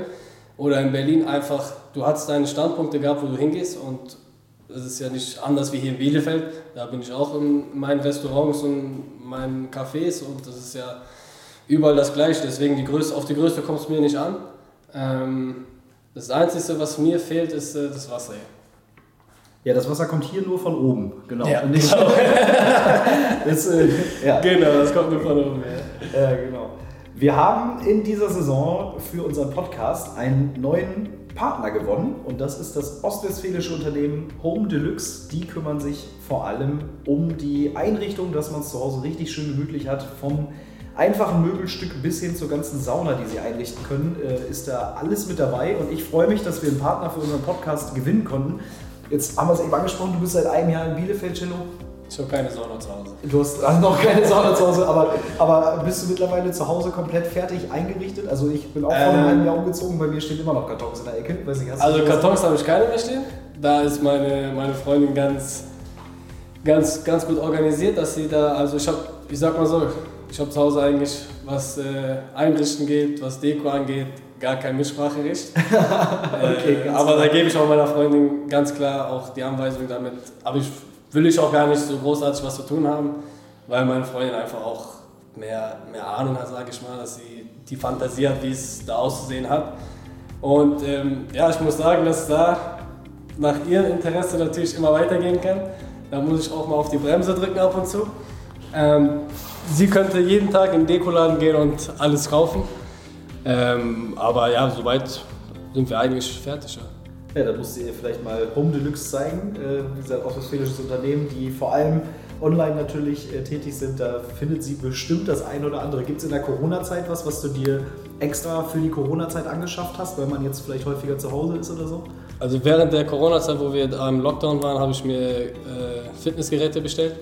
oder in Berlin einfach, du hast deine Standpunkte gehabt, wo du hingehst und es ist ja nicht anders wie hier in Bielefeld. Da bin ich auch in meinen Restaurants und meinen Cafés und das ist ja überall das Gleiche. Deswegen die Größe, auf die Größe kommt es mir nicht an. Ähm, das Einzige, was mir fehlt, ist äh, das Wasser hier. Ja, das Wasser kommt hier nur von oben, genau. Ja, nicht, genau. das, äh, ja. genau, das kommt nur von oben. Ja. ja, genau. Wir haben in dieser Saison für unseren Podcast einen neuen Partner gewonnen und das ist das ostwestfälische Unternehmen Home Deluxe. Die kümmern sich vor allem um die Einrichtung, dass man es zu Hause richtig schön gemütlich hat, vom einfachen Möbelstück bis hin zur ganzen Sauna, die Sie einrichten können, äh, ist da alles mit dabei. Und ich freue mich, dass wir einen Partner für unseren Podcast gewinnen konnten. Jetzt haben wir es eben angesprochen, du bist seit einem Jahr in Bielefeld, Cello. Ich habe keine Sauna zu Hause. Du hast also noch keine Sauna zu Hause, aber, aber bist du mittlerweile zu Hause komplett fertig eingerichtet? Also ich bin auch vor einem halben Jahr umgezogen, bei mir stehen immer noch Kartons in der Ecke. Nicht, also Kartons habe ich keine mehr stehen. Da ist meine, meine Freundin ganz, ganz, ganz gut organisiert, dass sie da, also ich habe, ich sag mal so, ich habe zu Hause eigentlich, was äh, Einrichten geht, was Deko angeht, gar kein Mitspracherecht. okay, äh, aber da gebe ich auch meiner Freundin ganz klar auch die Anweisung damit. Aber ich will ich auch gar nicht so großartig was zu tun haben, weil meine Freundin einfach auch mehr, mehr Ahnung hat, sage ich mal, dass sie die Fantasie hat, wie es da auszusehen hat. Und ähm, ja, ich muss sagen, dass da nach ihrem Interesse natürlich immer weitergehen kann. Da muss ich auch mal auf die Bremse drücken ab und zu. Ähm, sie könnte jeden Tag in den Dekoladen gehen und alles kaufen. Ähm, aber ja, soweit sind wir eigentlich fertig. Ja. Ja, da musst du ihr vielleicht mal Home Deluxe zeigen. Äh, wie gesagt, Unternehmen, die vor allem online natürlich äh, tätig sind. Da findet sie bestimmt das eine oder andere. Gibt es in der Corona-Zeit was, was du dir extra für die Corona-Zeit angeschafft hast, weil man jetzt vielleicht häufiger zu Hause ist oder so? Also während der Corona-Zeit, wo wir im Lockdown waren, habe ich mir äh, Fitnessgeräte bestellt.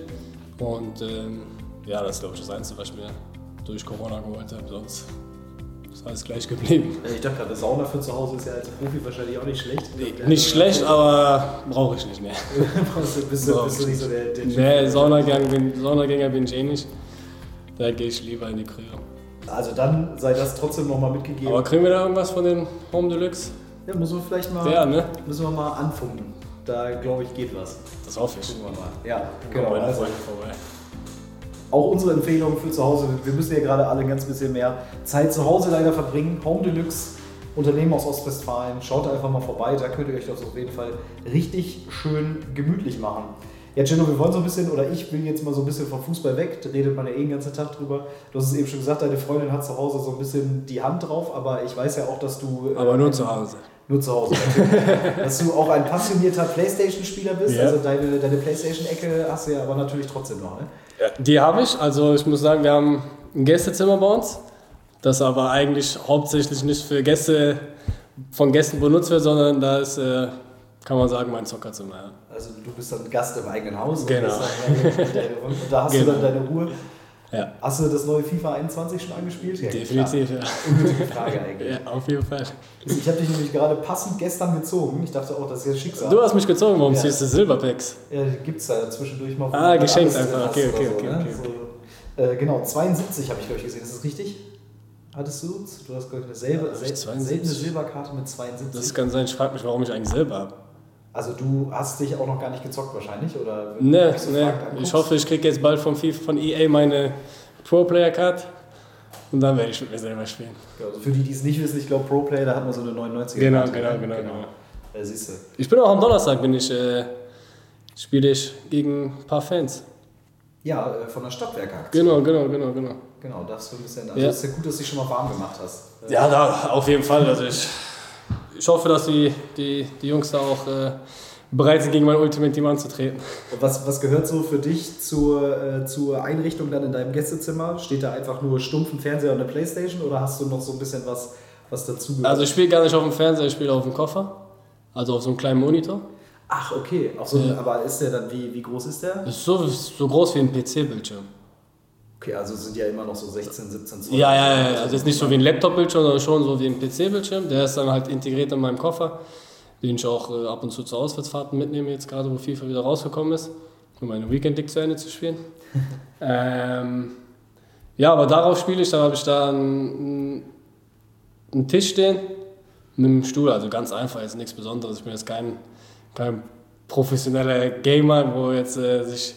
Und ähm, ja, das ist glaube ich das Einzige, was ich mir durch Corona geholt habe. Sonst ist alles gleich geblieben. Ich dachte gerade, Sauna für zu Hause ist ja als Profi wahrscheinlich auch nicht schlecht. Nee, nicht schlecht, aber brauche ich nicht mehr. bist, du, bist du nicht so der, der Nee, Saunagänger bin, Saunagänger bin ich eh nicht. Da gehe ich lieber in die Krühe. Also dann sei das trotzdem nochmal mitgegeben. Aber kriegen wir da irgendwas von dem Home Deluxe? Ja, müssen wir vielleicht mal, ja, ne? müssen wir mal anfunken. Da glaube ich geht was. Das hoffe ich. Gucken wir mal. Ja, genau. Also, vorbei auch unsere Empfehlung für zu Hause. Wir müssen ja gerade alle ein ganz bisschen mehr Zeit zu Hause leider verbringen. Home Deluxe, Unternehmen aus Ostwestfalen. Schaut einfach mal vorbei, da könnt ihr euch das auf jeden Fall richtig schön gemütlich machen. Ja, Gino, wir wollen so ein bisschen, oder ich will jetzt mal so ein bisschen vom Fußball weg, da redet man ja eh den ganzen Tag drüber. Du hast es eben schon gesagt, deine Freundin hat zu Hause so ein bisschen die Hand drauf, aber ich weiß ja auch, dass du. Aber nur zu Hause. Nur zu Hause, dass du auch ein passionierter Playstation-Spieler bist. Ja. Also deine, deine Playstation-Ecke hast du ja aber natürlich trotzdem noch, ne? Ja, die habe ich. Also ich muss sagen, wir haben ein Gästezimmer bei uns, das aber eigentlich hauptsächlich nicht für Gäste von Gästen benutzt wird, sondern da ist, äh, kann man sagen, mein Zockerzimmer. Also du bist dann Gast im eigenen Haus. Genau. Und, da hast genau. du dann deine Ruhe. Ja. Hast du das neue FIFA 21 schon angespielt? Ja, Definitiv, klar. ja. Unnötige Frage eigentlich. Ja, auf jeden Fall. Ich habe dich nämlich gerade passend gestern gezogen. Ich dachte auch, das ist ja Schicksal. Du hast mich gezogen, warum ja. ziehst du Silberpacks? Ja, gibt es da zwischendurch mal. Ah, geschenkt einfach. Okay, okay, okay. So, okay, ne? okay. So, äh, genau, 72 habe ich, glaube ich, gesehen. Ist das richtig? Hattest du? Du hast, glaube ich, eine selbe, seltene Silberkarte mit 72. Das kann sein. Ich frage mich, warum ich eigentlich Silber habe. Also du hast dich auch noch gar nicht gezockt wahrscheinlich, oder? Ne, ne. Ich hoffe, ich kriege jetzt bald von, FIFA, von EA meine Pro Player Card und dann werde ich mit mir selber spielen. Also für die, die es nicht wissen, ich glaube Pro Player, da hat man so eine 99 Genau, Karte, genau, genau, genau. Ja, siehst du. Ich bin auch am Donnerstag, bin ich, äh, spiele ich gegen ein paar Fans. Ja, äh, von der Stadtwerke. Genau, genau, genau, genau. Genau, das so ein bisschen. Also ja. ist ja gut, dass du dich schon mal warm gemacht hast. Ja, da, auf jeden Fall. Also ich, ich hoffe, dass die, die, die Jungs da auch äh, bereit sind, gegen mein Ultimate Team anzutreten. Und was, was gehört so für dich zur, äh, zur Einrichtung dann in deinem Gästezimmer? Steht da einfach nur stumpfen Fernseher und eine Playstation oder hast du noch so ein bisschen was, was dazu gehört? Also ich spiele gar nicht auf dem Fernseher, ich spiele auf dem Koffer. Also auf so einem kleinen Monitor. Ach, okay. So, ja. Aber ist der dann, wie, wie groß ist der? Ist so, so groß wie ein PC-Bildschirm. Okay, also sind ja immer noch so 16, 17 Zoll. Ja, ja, ja. Also ist nicht so wie ein Laptop-Bildschirm, sondern schon so wie ein PC-Bildschirm. Der ist dann halt integriert in meinem Koffer, den ich auch äh, ab und zu zu Auswärtsfahrten mitnehme, jetzt gerade wo FIFA wieder rausgekommen ist, um meine Weekend League zu Ende zu spielen. ähm, ja, aber darauf spiele ich, dann habe ich da einen, einen Tisch stehen mit einem Stuhl, also ganz einfach, ist nichts Besonderes. Ich bin jetzt kein, kein professioneller Gamer, wo jetzt äh, sich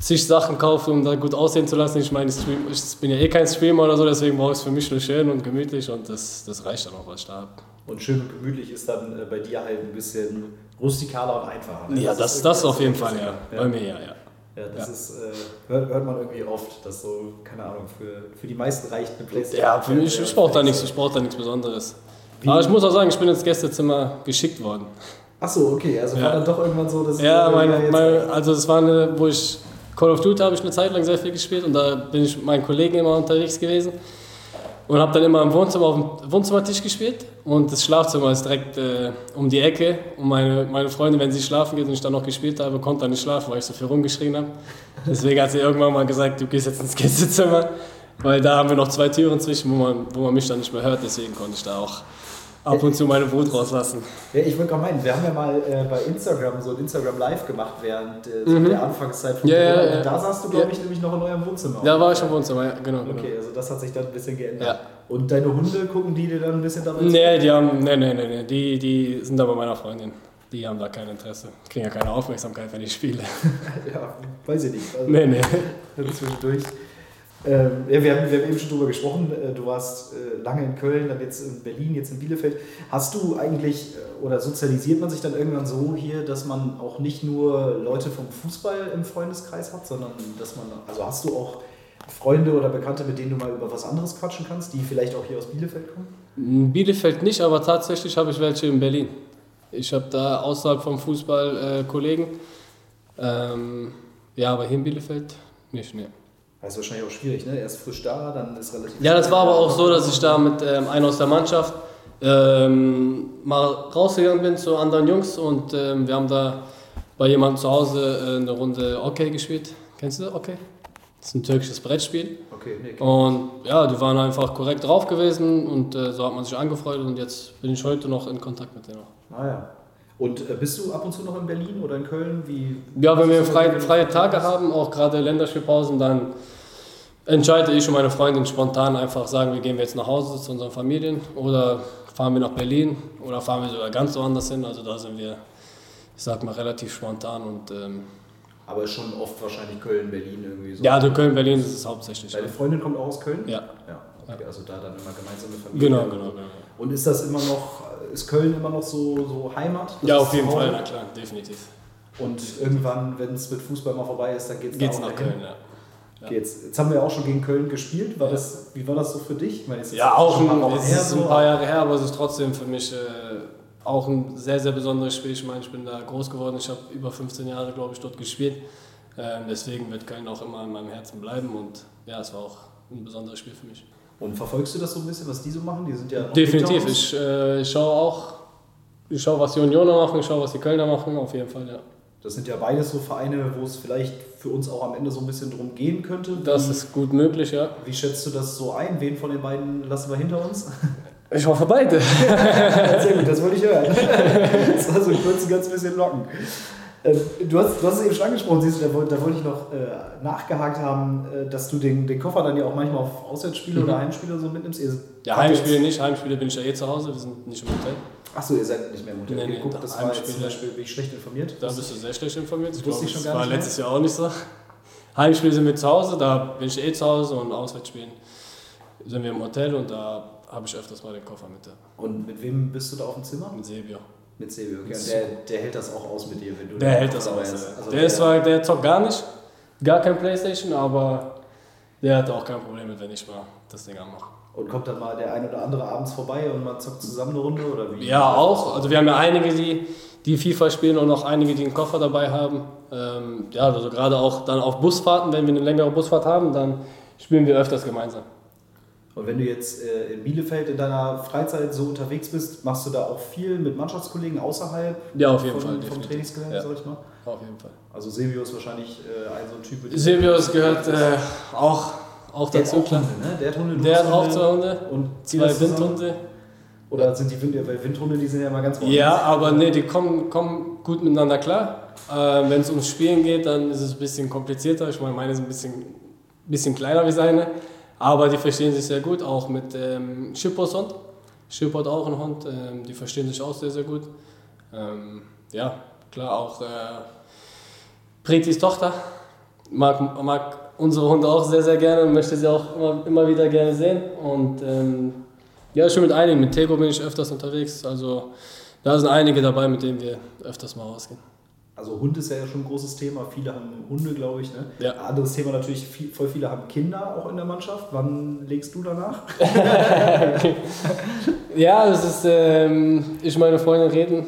zig Sachen kaufe, um da gut aussehen zu lassen. Ich meine, ich bin ja eh kein Streamer oder so, deswegen brauche ich es für mich nur schön und gemütlich und das, das reicht dann auch, was ich da habe. Und schön und gemütlich ist dann äh, bei dir halt ein bisschen rustikaler und einfacher. Ne? Ja, das, das, das auf jeden Fall, ja. ja. Bei mir, ja, ja. Ja, das ja. ist, äh, hört, hört man irgendwie oft, dass so, keine Ahnung, für, für die meisten reicht eine Playstation. Ja, für mich, ich brauche da nichts, ich brauche da nichts Besonderes. Wie? Aber ich muss auch sagen, ich bin ins Gästezimmer geschickt worden. Ach so, okay, also ja. war dann doch irgendwann so, dass Ja, mein, mein, also es war eine, wo ich Call of Duty habe ich eine Zeit lang sehr viel gespielt und da bin ich mit meinen Kollegen immer unterwegs gewesen und habe dann immer im Wohnzimmer auf dem Wohnzimmertisch gespielt und das Schlafzimmer ist direkt äh, um die Ecke und meine, meine Freundin, wenn sie schlafen geht und ich dann noch gespielt habe, konnte dann nicht schlafen, weil ich so viel rumgeschrien habe. Deswegen hat sie irgendwann mal gesagt, du gehst jetzt ins Gästezimmer, weil da haben wir noch zwei Türen zwischen, wo man, wo man mich dann nicht mehr hört, deswegen konnte ich da auch ab und zu meine Wut rauslassen. Ja, ich wollte gerade meinen, wir haben ja mal äh, bei Instagram so ein Instagram Live gemacht während äh, so mhm. der Anfangszeit von ja, ja, ja, Da saßt du, glaube ich, nämlich noch in eurem Wohnzimmer. Da war ich im Wohnzimmer, ja, genau. Okay, genau. also das hat sich dann ein bisschen geändert. Und deine Hunde gucken die dir dann ein bisschen dabei Nee, die haben, nee, nee, nee, nee, die, die sind da bei meiner Freundin. Die haben da kein Interesse. Kriegen ja keine Aufmerksamkeit, wenn ich spiele. ja, weiß ich nicht. Also, nee, nee. Zwischendurch. Ähm, ja, wir, haben, wir haben eben schon drüber gesprochen. Äh, du warst äh, lange in Köln, dann jetzt in Berlin, jetzt in Bielefeld. Hast du eigentlich äh, oder sozialisiert man sich dann irgendwann so hier, dass man auch nicht nur Leute vom Fußball im Freundeskreis hat, sondern dass man, also hast du auch Freunde oder Bekannte, mit denen du mal über was anderes quatschen kannst, die vielleicht auch hier aus Bielefeld kommen? In Bielefeld nicht, aber tatsächlich habe ich welche in Berlin. Ich habe da außerhalb vom Fußball äh, Kollegen. Ähm, ja, aber hier in Bielefeld nicht, mehr. Das ist wahrscheinlich auch schwierig, ne? Erst frisch da, dann ist relativ. Ja, das war aber auch so, dass ich da mit ähm, einem aus der Mannschaft ähm, mal rausgegangen bin zu anderen Jungs und ähm, wir haben da bei jemandem zu Hause äh, eine Runde Okay gespielt. Kennst du Okay? Das ist ein türkisches Brettspiel. Okay, nee, und ja, die waren einfach korrekt drauf gewesen und äh, so hat man sich angefreundet und jetzt bin ich heute noch in Kontakt mit denen. Ah ja. Und äh, bist du ab und zu noch in Berlin oder in Köln? Wie, ja, wenn wir freie, freie Tage haben, auch gerade Länderspielpausen, dann entscheide ich und meine Freundin spontan einfach sagen, wir gehen jetzt nach Hause zu unseren Familien oder fahren wir nach Berlin oder fahren wir sogar ganz woanders hin. Also da sind wir, ich sag mal, relativ spontan und ähm, aber schon oft wahrscheinlich Köln, Berlin irgendwie so. Ja, also Köln, Berlin ist es hauptsächlich. Deine Freundin kommt auch aus Köln? Ja. Ja, okay, also da dann immer gemeinsame Familie. Genau, genau, genau. Und ist das immer noch ist Köln immer noch so, so Heimat? ja, auf jeden Fall, na klar, definitiv. Und irgendwann, wenn es mit Fußball mal vorbei ist, dann geht es geht's nach Köln, ja. Okay, jetzt, jetzt, haben wir auch schon gegen Köln gespielt. War ja. das, wie war das so für dich? Ich meine, ja, auch ein, ein, her, ist ein paar Jahre her, aber es ist trotzdem für mich äh, auch ein sehr, sehr besonderes Spiel. Ich meine, ich bin da groß geworden. Ich habe über 15 Jahre, glaube ich, dort gespielt. Ähm, deswegen wird Köln auch immer in meinem Herzen bleiben. Und ja, es war auch ein besonderes Spiel für mich. Und verfolgst du das so ein bisschen, was die so machen? Die sind ja Definitiv. Ich, äh, ich schaue auch, ich schaue, was die Unioner machen, ich schaue, was die Kölner machen, auf jeden Fall, ja. Das sind ja beides so Vereine, wo es vielleicht für uns auch am Ende so ein bisschen drum gehen könnte. Das wie, ist gut möglich, ja. Wie schätzt du das so ein? Wen von den beiden lassen wir hinter uns? Ich hoffe beide. Sehr gut, das wollte ich hören. Das war so kurz ein ganz bisschen locken. Ähm, du hast, du hast es eben schon angesprochen, siehst du, da, da wollte ich noch äh, nachgehakt haben, äh, dass du den, den Koffer dann ja auch manchmal auf Auswärtsspiele mhm. oder Heimspiele so mitnimmst. Ihr ja, Heimspiele nicht, Heimspiele bin ich ja eh zu Hause, wir sind nicht im Hotel. Achso, ihr seid nicht mehr im Hotel. Nee, nee, Guck, das war jetzt zum Beispiel, bin ich schlecht informiert. Da bist du sehr schlecht informiert. Ich glaube, das war letztes Jahr auch nicht so. Heimspiele sind wir zu Hause, da bin ich eh zu Hause und Auswärtsspielen sind wir im Hotel und da habe ich öfters mal den Koffer mit. Und mit wem bist du da auf dem Zimmer? Mit Sebio. Mit Silvio, okay. Der, der hält das auch aus mit dir, wenn du Der hält das aus. Also der, ist zwar, der zockt gar nicht, gar kein Playstation, aber der hat auch kein Problem mit, wenn ich mal das Ding anmache. Und kommt dann mal der ein oder andere abends vorbei und man zockt zusammen eine Runde oder wie? Ja, auch. Also wir haben ja einige, die, die FIFA spielen und auch einige, die einen Koffer dabei haben. Ähm, ja, also gerade auch dann auf Busfahrten, wenn wir eine längere Busfahrt haben, dann spielen wir öfters gemeinsam. Und wenn du jetzt äh, in Bielefeld in deiner Freizeit so unterwegs bist, machst du da auch viel mit Mannschaftskollegen außerhalb ja, auf jeden von, Fall, vom Trainingsgelände, ja. sag ich mal? Auf jeden Fall. Also Silvio ist wahrscheinlich äh, ein so ein Typ. Silvius gehört äh, auch, auch der dazu. hat auch Hunde, ne? Der hat Hunde, Der hat auch zwei Hunde, und zwei Windhunde. Oder sind die Wind weil Windhunde, die sind ja mal ganz woanders. Ja, aber nee, die kommen, kommen gut miteinander klar. Äh, wenn es ums Spielen geht, dann ist es ein bisschen komplizierter. Ich meine, meine sind ein bisschen, bisschen kleiner wie seine. Aber die verstehen sich sehr gut, auch mit ähm, Schippos Hund. Schippo hat auch einen Hund, ähm, die verstehen sich auch sehr, sehr gut. Ähm, ja, klar, auch äh, Pretis Tochter mag, mag unsere Hunde auch sehr, sehr gerne und möchte sie auch immer, immer wieder gerne sehen. Und ähm, ja, schon mit einigen. Mit Tego bin ich öfters unterwegs. Also da sind einige dabei, mit denen wir öfters mal rausgehen. Also Hund ist ja schon ein großes Thema. Viele haben Hunde, glaube ich. Ne? Ja. Anderes Thema natürlich, viel, voll viele haben Kinder auch in der Mannschaft. Wann legst du danach? ja, es ist, ähm, ich meine Freundin reden,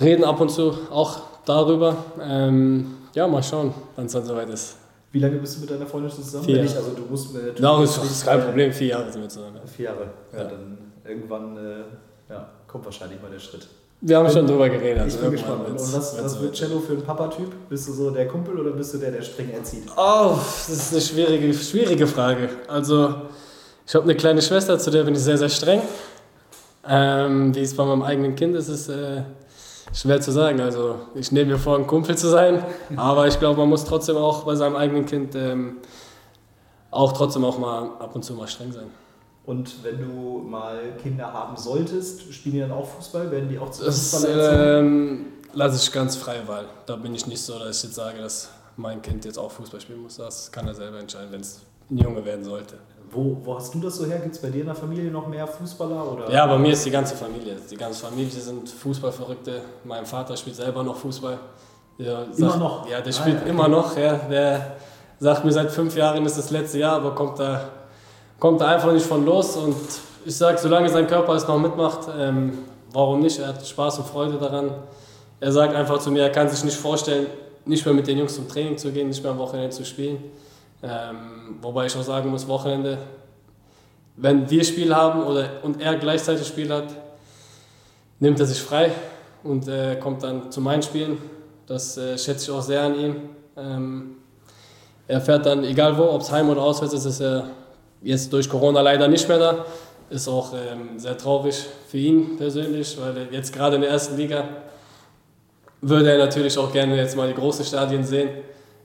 reden ab und zu auch darüber. Ähm, ja, mal schauen, wann es dann soweit ist. Wie lange bist du mit deiner Freundin zusammen? Vier nicht, also du musst äh, No, das ist kein Problem, vier Jahre sind wir zusammen. Vier Jahre. Ja, Ja. dann irgendwann äh, ja, kommt wahrscheinlich mal der Schritt. Wir haben schon drüber geredet. ich also bin gespannt. Und was, was wird. Cello für ein Papa-Typ? Bist du so der Kumpel oder bist du der, der streng erzieht? Oh, das ist eine schwierige, schwierige Frage. Also, ich habe eine kleine Schwester, zu der bin ich sehr, sehr streng. Ähm, wie es bei meinem eigenen Kind ist, ist äh, schwer zu sagen. Also, ich nehme mir vor, ein Kumpel zu sein, aber ich glaube, man muss trotzdem auch bei seinem eigenen Kind ähm, auch trotzdem auch mal ab und zu mal streng sein. Und wenn du mal Kinder haben solltest, spielen die dann auch Fußball? Werden die auch zu Fußball ähm, lasse ich ganz freie Wahl. Da bin ich nicht so, dass ich jetzt sage, dass mein Kind jetzt auch Fußball spielen muss. Das kann er selber entscheiden, wenn es ein Junge werden sollte. Wo, wo hast du das so her? Gibt es bei dir in der Familie noch mehr Fußballer? Oder? Ja, bei mir ist die ganze Familie. Die ganze Familie sind Fußballverrückte. Mein Vater spielt selber noch Fußball. Der Immer noch? Ja, der Ah, spielt ja, okay. immer noch. Ja. Der sagt mir, seit fünf Jahren ist das letzte Jahr, aber kommt da, kommt da einfach nicht von los. Und ich sage, solange sein Körper es noch mitmacht, ähm, warum nicht? Er hat Spaß und Freude daran. Er sagt einfach zu mir, er kann sich nicht vorstellen, nicht mehr mit den Jungs zum Training zu gehen, nicht mehr am Wochenende zu spielen. Ähm, wobei ich auch sagen muss, Wochenende, wenn wir Spiel haben oder, und er gleichzeitig Spiel hat, nimmt er sich frei und äh, kommt dann zu meinen Spielen. Das äh, schätze ich auch sehr an ihm. Ähm, er fährt dann, egal wo, ob es heim oder auswärts ist, ist er jetzt durch Corona leider nicht mehr da. Ist auch ähm, sehr traurig für ihn persönlich, weil er jetzt gerade in der ersten Liga würde er natürlich auch gerne jetzt mal die großen Stadien sehen.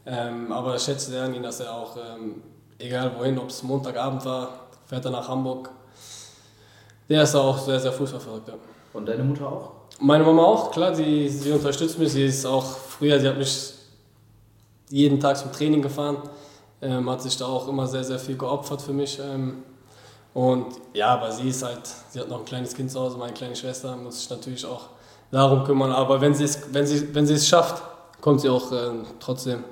Ähm, aber ich schätze sehr an ihn, dass er auch, ähm, egal wohin, ob es Montagabend war, fährt er nach Hamburg. Der ist auch sehr, sehr fußballverrückt. Ja. Und deine Mutter auch? Meine Mama auch, klar, die, sie unterstützt mich. Sie ist auch früher, sie hat mich jeden Tag zum Training gefahren, ähm, hat sich da auch immer sehr, sehr viel geopfert für mich. Ähm, und ja, aber sie ist halt, sie hat noch ein kleines Kind zu Hause, meine kleine Schwester, muss sich natürlich auch darum kümmern. Aber wenn sie es, wenn sie, wenn sie es schafft, kommt sie auch ähm, trotzdem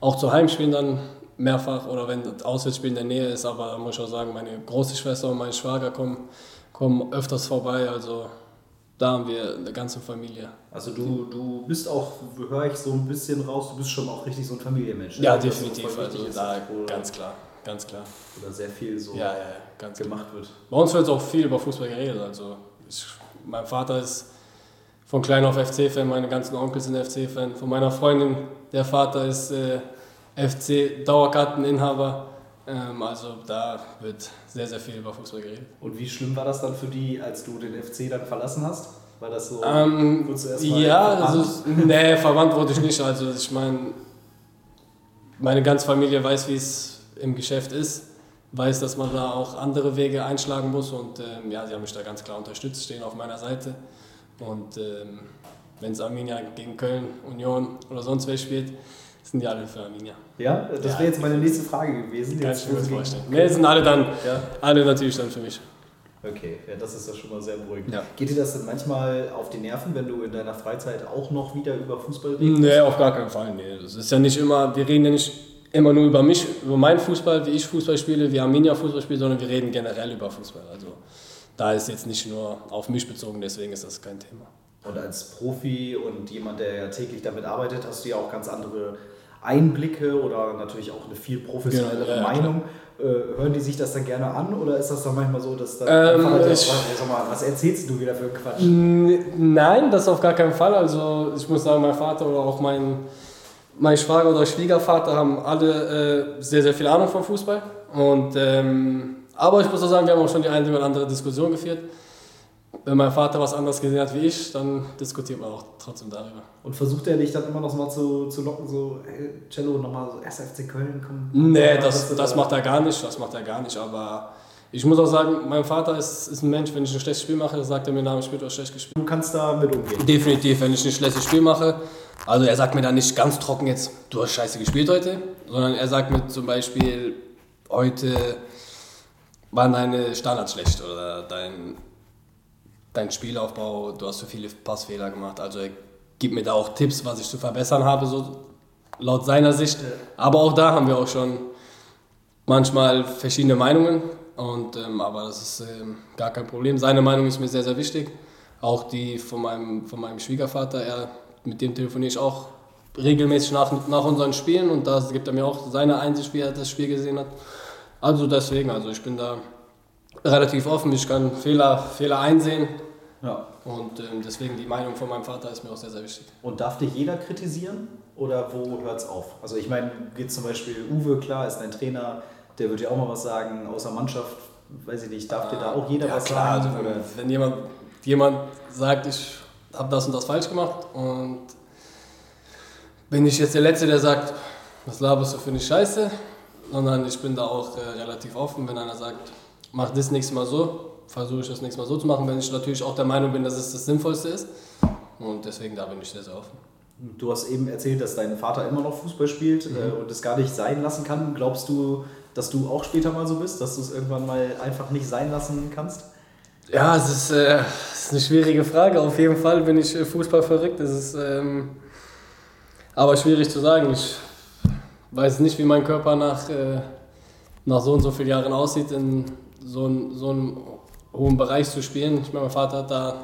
auch zu Heimspielen dann mehrfach oder wenn das Auswärtsspiel in der Nähe ist. Aber da muss ich auch sagen, meine große Schwester und mein Schwager kommen, kommen öfters vorbei. Also da haben wir eine ganze Familie. Also du, du bist auch, höre ich so ein bisschen raus, du bist schon auch richtig so ein Familienmensch. ne? Ja, ist definitiv. Also da ganz klar, ganz klar. Oder sehr viel so Ja, ja, ganz klar. gemacht wird. Bei uns wird auch viel über Fußball geredet. Also ich, mein Vater ist von klein auf FC-Fan, meine ganzen Onkels sind FC-Fan. Von meiner Freundin, der Vater ist äh, FC-Dauerkarteninhaber. Ähm, also da wird sehr, sehr viel über Fußball geredet. Und wie schlimm war das dann für die, als du den FC dann verlassen hast? War das so? Ähm, ja, also, nee, verwandt wurde ich nicht. Also ich meine, meine ganze Familie weiß, wie es im Geschäft ist, weiß, dass man da auch andere Wege einschlagen muss und ähm, ja, sie haben mich da ganz klar unterstützt, stehen auf meiner Seite. Und ähm, wenn es Arminia gegen Köln, Union oder sonst wer spielt, sind die alle für Arminia. Ja, das Ja, wäre jetzt meine nächste Frage gewesen. Kann ich mir sie- vorstellen. Nee, sind alle dann, Ja, alle natürlich dann für mich. okay, ja, das ist ja schon mal sehr beruhigend. Ja. Geht dir das denn manchmal auf die Nerven, wenn du in deiner Freizeit auch noch wieder über Fußball redest? Nee, auf gar keinen Fall. Nee. Das ist ja nicht immer, wir reden ja nicht immer nur über mich, über meinen Fußball, wie ich Fußball spiele, wie Arminia Fußball spielt, sondern wir reden generell über Fußball. Also da ist jetzt nicht nur auf mich bezogen, deswegen ist das kein Thema. Und als Profi und jemand, der ja täglich damit arbeitet, hast du ja auch ganz andere Einblicke oder natürlich auch eine viel professionellere genau, ja, Meinung. Äh, hören die sich das dann gerne an oder ist das dann manchmal so, dass dann ähm, ich, sag mal, was erzählst du wieder für Quatsch? Nein, das auf gar keinen Fall. Also ich muss sagen, mein Vater oder auch mein, mein Schwager oder Schwiegervater haben alle äh, sehr, sehr viel Ahnung vom Fußball. Und, ähm, aber ich muss auch sagen, wir haben auch schon die eine oder andere Diskussion geführt wenn mein Vater was anderes gesehen hat wie ich, dann diskutiert man auch trotzdem darüber. Und versucht er dich dann immer noch mal zu, zu locken, so, hey, Cello, nochmal so SFC Köln, komm? Nee, das, das macht er gar nicht, das macht er gar nicht, aber ich muss auch sagen, mein Vater ist, ist ein Mensch, wenn ich ein schlechtes Spiel mache, sagt er mir, na, ich spiele auch schlecht gespielt. Du kannst da mit umgehen? Definitiv, wenn ich ein schlechtes Spiel mache. Also er sagt mir dann nicht ganz trocken jetzt, du hast scheiße gespielt heute, sondern er sagt mir zum Beispiel, heute waren deine Standards schlecht oder dein dein Spielaufbau, du hast so viele Passfehler gemacht. Also er gibt mir da auch Tipps, was ich zu verbessern habe, so laut seiner Sicht. Aber auch da haben wir auch schon manchmal verschiedene Meinungen. Und, ähm, aber das ist ähm, gar kein Problem. Seine Meinung ist mir sehr, sehr wichtig. Auch die von meinem, von meinem Schwiegervater. Er, mit dem telefoniere ich auch regelmäßig nach, nach unseren Spielen und da gibt er mir auch seine Einsicht, wie er das Spiel gesehen hat. Also deswegen, also ich bin da relativ offen, ich kann Fehler, Fehler einsehen. Ja. Und ähm, deswegen die Meinung von meinem Vater ist mir auch sehr, sehr wichtig. Und darf dich jeder kritisieren oder wo hört es auf? Also ich meine, geht zum Beispiel Uwe, klar, ist dein Trainer, der wird ja auch mal was sagen, außer Mannschaft, weiß ich nicht, darf dir da auch jeder ja, was klar, sagen? Also wenn, wenn jemand, jemand sagt, ich habe das und das falsch gemacht und bin ich jetzt der Letzte, der sagt, was laberst du für eine Scheiße, sondern ich bin da auch äh, relativ offen, wenn einer sagt, mach das nächste Mal so, versuche ich das nächste Mal so zu machen, wenn ich natürlich auch der Meinung bin, dass es das Sinnvollste ist. Und deswegen da bin ich sehr, sehr offen. Du hast eben erzählt, dass dein Vater immer noch Fußball spielt mhm. äh, und es gar nicht sein lassen kann. Glaubst du, dass du auch später mal so bist, dass du es irgendwann mal einfach nicht sein lassen kannst? Ja, es ist, äh, es ist eine schwierige Frage. Auf jeden Fall bin ich äh, Fußball verrückt. Es ist ähm, aber schwierig zu sagen. Ich weiß nicht, wie mein Körper nach, äh, nach so und so vielen Jahren aussieht in so, ein, so einen hohen Bereich zu spielen. Ich meine, mein Vater hat da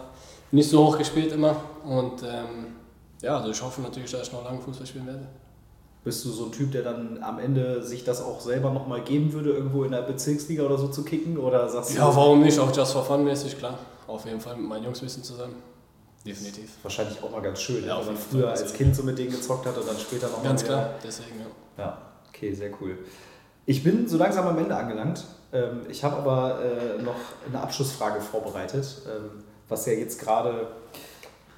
nicht so hoch gespielt immer. Und ähm, ja, also ich hoffe natürlich, dass ich noch lange Fußball spielen werde. Bist du so ein Typ, der dann am Ende sich das auch selber nochmal geben würde, irgendwo in der Bezirksliga oder so zu kicken? Oder sagst ja, warum nicht? Auch Just for Fun mäßig, klar. Auf jeden Fall mit meinen Jungs ein bisschen zusammen. Definitiv. Wahrscheinlich auch mal ganz schön, ja, wenn man früher als Kind so mit denen gezockt hat und dann später noch Ganz klar, deswegen, ja. Ja, okay, sehr cool. Ich bin so langsam am Ende angelangt. Ähm, ich habe aber äh, noch eine Abschlussfrage vorbereitet, ähm, was ja jetzt gerade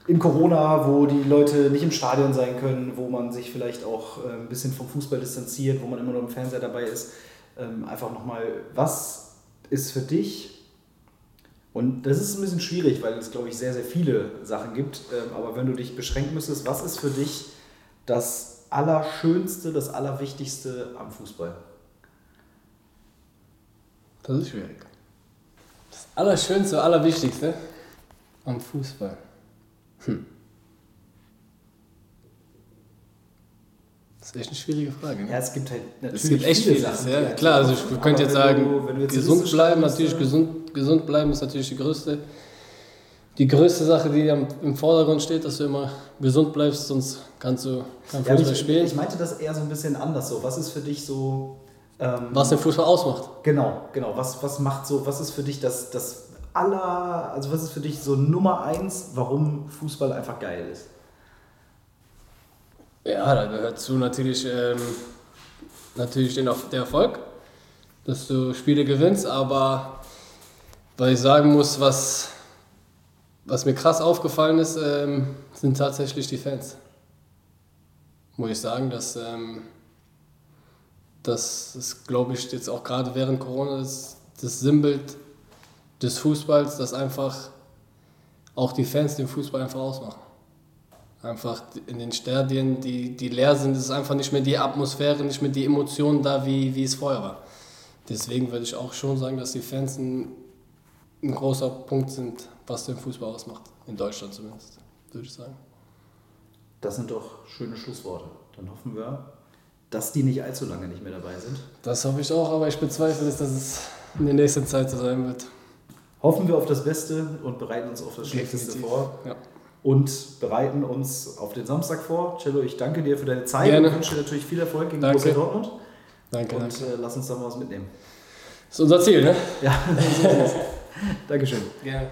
in Corona, wo die Leute nicht im Stadion sein können, wo man sich vielleicht auch äh, ein bisschen vom Fußball distanziert, wo man immer nur im Fernseher dabei ist, ähm, einfach nochmal, was ist für dich, und das ist ein bisschen schwierig, weil es, glaube ich, sehr, sehr viele Sachen gibt, aber wenn du dich beschränken müsstest, was ist für dich das Allerschönste, das Allerwichtigste am Fußball? Das ist schwierig. Das Allerschönste, Allerwichtigste am Fußball. Hm. Das ist echt eine schwierige Frage. Ne? Ja, es gibt halt natürlich. Es gibt echt viele Sachen. Ja, klar, also ich könnte jetzt sagen, du, jetzt gesund bleiben, natürlich gesund, gesund bleiben ist natürlich die größte, die größte Sache, die im Vordergrund steht, dass du immer gesund bleibst, sonst kannst du kein Fußball ja, ich, spielen. Ich meinte das eher so ein bisschen anders so. Was ist für dich so ähm, was den Fußball ausmacht. Genau, genau. Was, was macht so, was ist für dich das, das aller, also was ist für dich so Nummer eins, warum Fußball einfach geil ist? Ja, da gehört zu natürlich, ähm, natürlich den, der Erfolg, dass du Spiele gewinnst, aber weil ich sagen muss, was, was mir krass aufgefallen ist, ähm, sind tatsächlich die Fans. Muss ich sagen, dass ähm, das ist, glaube ich, jetzt auch gerade während Corona das, das Sinnbild des Fußballs, dass einfach auch die Fans den Fußball einfach ausmachen. Einfach in den Stadien, die, die leer sind, ist einfach nicht mehr die Atmosphäre, nicht mehr die Emotionen da, wie, wie es vorher war. Deswegen würde ich auch schon sagen, dass die Fans ein, ein großer Punkt sind, was den Fußball ausmacht. In Deutschland zumindest, würde ich sagen. Das sind doch schöne Schlussworte. Dann hoffen wir, dass die nicht allzu lange nicht mehr dabei sind. Das hoffe ich auch, aber ich bezweifle es, dass es in der nächsten Zeit so sein wird. Hoffen wir auf das Beste und bereiten uns auf das Schlechteste vor. Ja. Und bereiten uns auf den Samstag vor. Cello, ich danke dir für deine Zeit Gerne. und wünsche dir natürlich viel Erfolg gegen Borussia Dortmund. Danke. Und danke. Äh, lass uns da mal was mitnehmen. Das ist unser Ziel, ne? Ja, Dankeschön. Gerne.